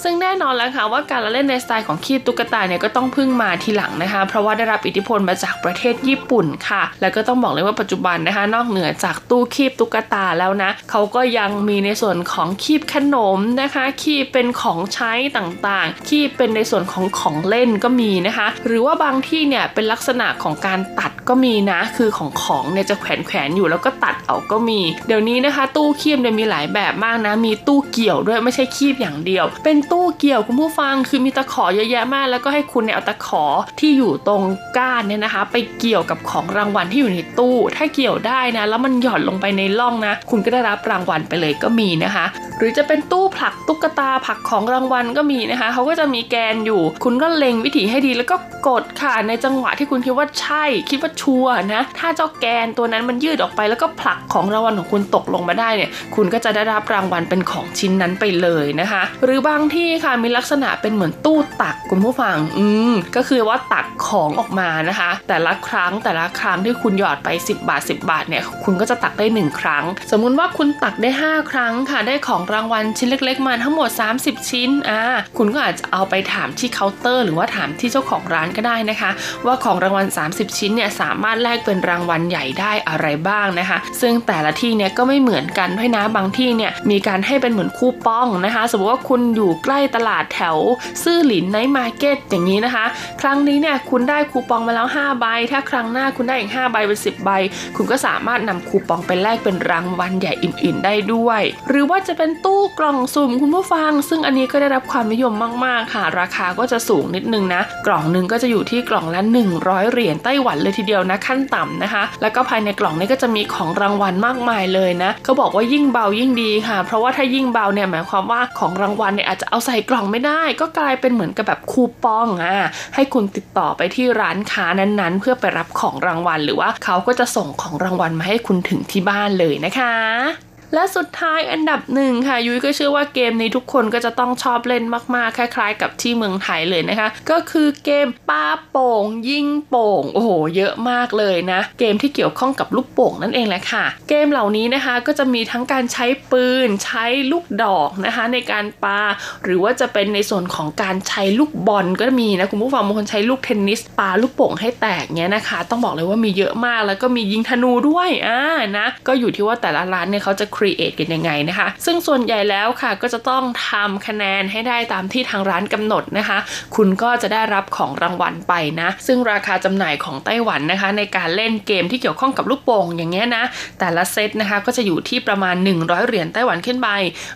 ซึ่งแน่นอนแล้วค่ะว่าการละเล่นในสไตล์ของคีบตุ๊กตาเนี่ยก็ต้องพึ่งมาทีหลังนะคะ เพราะว่าได้รับอิทธิพลมาจากประเทศญี่ปุ่นค่ะ แล้วก็ต้องบอกเลยว่าปัจจุบันนะคะ นอกเหนือจากตู้คีบตุ๊กตาแล้วนะเขาก็ยังมีในส่วนของคีบขนมนะคะ คีบเป็นของใช้ต่างๆ คีบเป็นในส่วนของของเล่นก็มีนะคะ หรือว่าบางที่เนี่ยเป็นลักษณะของการตัดก็มีนะ คือของของเนี่ยจะแขวนแขวนอยู่แล้วก็ตัดเอาก็มี เดี๋ยวนี้นะคะ ตู้คีบเนี่ยมีหลายแบบมากนะ มีตู้เกี่ยวด้วยไม่ใช่คีบอย่างเดียว เป็นตู้เกี่ยวคุณผู้ฟังคือมีตะขอเยอะแยะมาก แล้วก็ให้คุณเนี่ยเอาตะขอที่อยู่ตรงก้านเนี่ยนะคะ ไปเกี่ยวกับของรางวัลที่อยู่ในตู้ ถ้าเกี่ยวได้นะ แล้วมันหย่อนลงไปในร่องนะ คุณก็ได้รับรางวัลไปเลยก็มีนะคะ หรือจะเป็นตู้ผลักตุ๊กตาผลักของรางวัลก็มีนะคะเขาก็จะมีแกนอยู่ คุณก็เล็งวิธีให้ดีแล้วก็กดค่ะในจังหวะที่คุณคิดว่าใช่ คิดว่าชัวนะ ถ้าเจ้าแกนตัวนั้นมันยืดออกไป แล้วก็ผลักของรางวัลของคุณตกลงมาได้เนี่ย คุณก็จะได้รับรางวัลเป็นของชิ้นนั้นไปเลยนะคะ หรือบางที่ค่ะมีลักษณะเป็นเหมือนตู้ตักคุณผู้ฟัง อืมก็คือว่าตักของออกมานะคะ แต่ละครั้งแต่ละครั้งที่คุณหยอดไป 10 บาท 10 บาทเนี่ยคุณก็จะตักได้ 1 ครั้ง สมมุติว่าคุณตักได้ได้ 5 ครั้งค่ะได้ของรางวัลชิ้นเล็ก ๆ มาทั้งหมด 30 ชิ้นอ่าคุณก็อาจจะเอาไปถามที่เคาน์เตอร์ หรือว่าถามที่เจ้าของร้านก็ได้นะคะ ว่าของรางวัล 30 ชิ้นเนี่ยสามารถแลกเป็นรางวัลใหญ่ได้อะไรบ้างนะคะ ซึ่งแต่ละที่เนี่ยก็ไม่เหมือนกันด้วยนะบางที่เนี่ยมีการให้เป็นเหมือนคูปองนะคะ สมมติว่าคุณอยู่ใกล้ตลาดแถวซื่อหลิน night market อย่างนี้นะคะ ครั้งนี้เนี่ยคุณได้คูปองมาแล้ว 5 ใบ ถ้าครั้งหน้าคุณได้อีก 5 ใบเป็น 10 ใบ คุณก็สามารถนำคูปองไปแลกเป็นรางวัลใหญ่อื่นๆ ได้ด้วย หรือว่าจะเป็นตู้กล่องสุ่มคุณผู้ฟัง ซึ่งอันนี้ก็ได้รับความนิยมมาก ๆ ค่ะ ราคาก็จะสูงนิดนึงนะ กล่องหนึ่งก็จะอยู่ที่กล่องละ 100 เหรียญไต้หวันเลยทีเดียวนะขั้นต่ำนะคะ แล้วก็ภายในกล่องนี้ก็จะมีของรางวัลมากมายเลยนะเขาบอกว่ายิ่งเบายิ่งดีค่ะ เพราะว่าถ้ายิ่งเบาเนี่ยหมายความว่าของรางวัลเนี่ยอาจจะเอาใส่กล่องไม่ได้ ก็กลายเป็นเหมือนกับแบบคูปองอะให้คุณติดต่อไปที่ร้านค้านั้นๆ เพื่อไปรับของรางวัล หรือว่าเขาก็จะส่งของรางวัลมาให้คุณถึงที่บ้านเลยนะคะ และสุดท้ายอันดับหนึ่งค่ะ ยุ้ยก็เชื่อว่าเกมนี้ทุกคนก็จะต้องชอบเล่นมากๆ คล้ายๆ กับที่เมืองไทยเลยนะคะ ก็คือเกมปาโป่ง ยิงโป่ง โอ้โห เยอะมากเลยนะ เกมที่เกี่ยวข้องกับลูกโป่งนั่นเองแหละค่ะ เกมเหล่านี้นะคะก็จะมีทั้งการใช้ปืน ใช้ลูกดอกนะคะ ในการปา หรือว่าจะเป็นในส่วนของการใช้ลูกบอลก็มีนะคุณผู้ฟังบางคนใช้ลูกเทนนิสปาลูกโป่งให้แตกเนี้ยนะคะ ต้องบอกเลยว่ามีเยอะมากแล้วก็มียิงธนูด้วยอ่านะก็อยู่ที่ว่าแต่ละร้านเนี่ยเขาจะครีเอทกันยังไงนะคะ ซึ่งส่วนใหญ่แล้วค่ะก็จะต้องทำคะแนนให้ได้ตามที่ทางร้านกำหนดนะคะ คุณก็จะได้รับของรางวัลไปนะ ซึ่งราคาจำหน่ายของไต้หวันนะคะ ในการเล่นเกมที่เกี่ยวข้องกับลูกโป่งอย่างเงี้ยนะ แต่ละเซตนะคะก็จะอยู่ที่ประมาณ 100 เหรียญไต้หวันขึ้นไป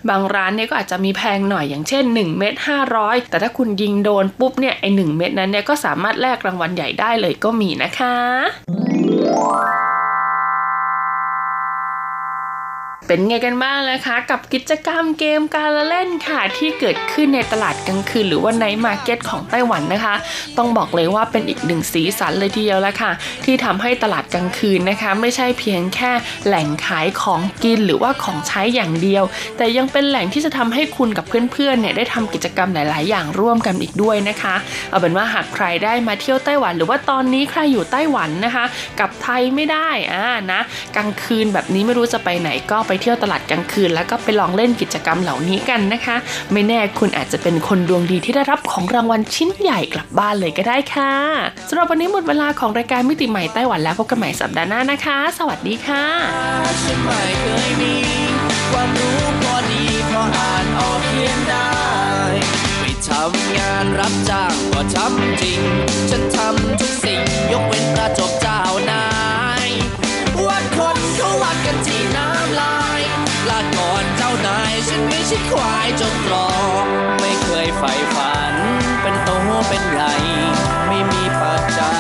บางร้านเนี่ยก็อาจจะมีแพงหน่อยอย่างเช่น 1 เม็ด500 แต่ถ้าคุณยิงโดนปุ๊บเนี่ยไอ1เม็ดนั้นเนี่ยก็สามารถแลกรางวัลใหญ่ได้เลยก็มีนะคะ เป็นไงกันบ้างนะคะ กับกิจกรรมเกมการละเล่นค่ะที่เกิดขึ้นในตลาดกลางคืน หรือว่า night market ของไต้หวันนะคะ ต้องบอกเลยว่าเป็นอีกหนึ่งสีสันเลยทีเดียวล่ะค่ะ ที่ทำให้ตลาดกลางคืนนะคะ ไม่ใช่เพียงแค่แหล่งขายของกินหรือว่าของใช้อย่างเดียว แต่ยังเป็นแหล่งที่จะทำให้คุณกับเพื่อนๆเนี่ยได้ทำกิจกรรมหลาย ๆ อย่างร่วมกันอีกด้วยนะคะ เอาเป็นว่าหากใครได้มาเที่ยวไต้หวัน หรือว่าตอนนี้ใครอยู่ไต้หวันนะคะ กับไทยไม่ได้อ่านะกลางคืนแบบนี้ไม่รู้จะไปไหนก็ไปเที่ยวตลาดกลางคืน แล้วก็ไปลองเล่นกิจกรรมเหล่านี้กันนะคะ ไม่แน่คุณอาจจะเป็นคนดวงดีที่ได้รับของรางวัลชิ้นใหญ่กลับบ้านเลยก็ได้ค่ะสำหรับวันนี้หมดเวลาของรายการมิติใหม่ไต้หวันแล้วพบกันใหม่สัปดาห์หน้านะคะ สวัสดีค่ะฉันไม่เคยมีความรู้พอดีพออ่านออกเขียนได้ไปทำงานรับจ้างก็ทำจริง ฉันทำทุกสิ่งยกเว้นประจบเจ้านาย วัดคนเขาวัดกันที่น้ำลาย ฉันไม่ใช่ควายจนรอกไม่เคยใฝ่ฝัน เป็นโตเป็นใหญ่ไม่มีปัจจัย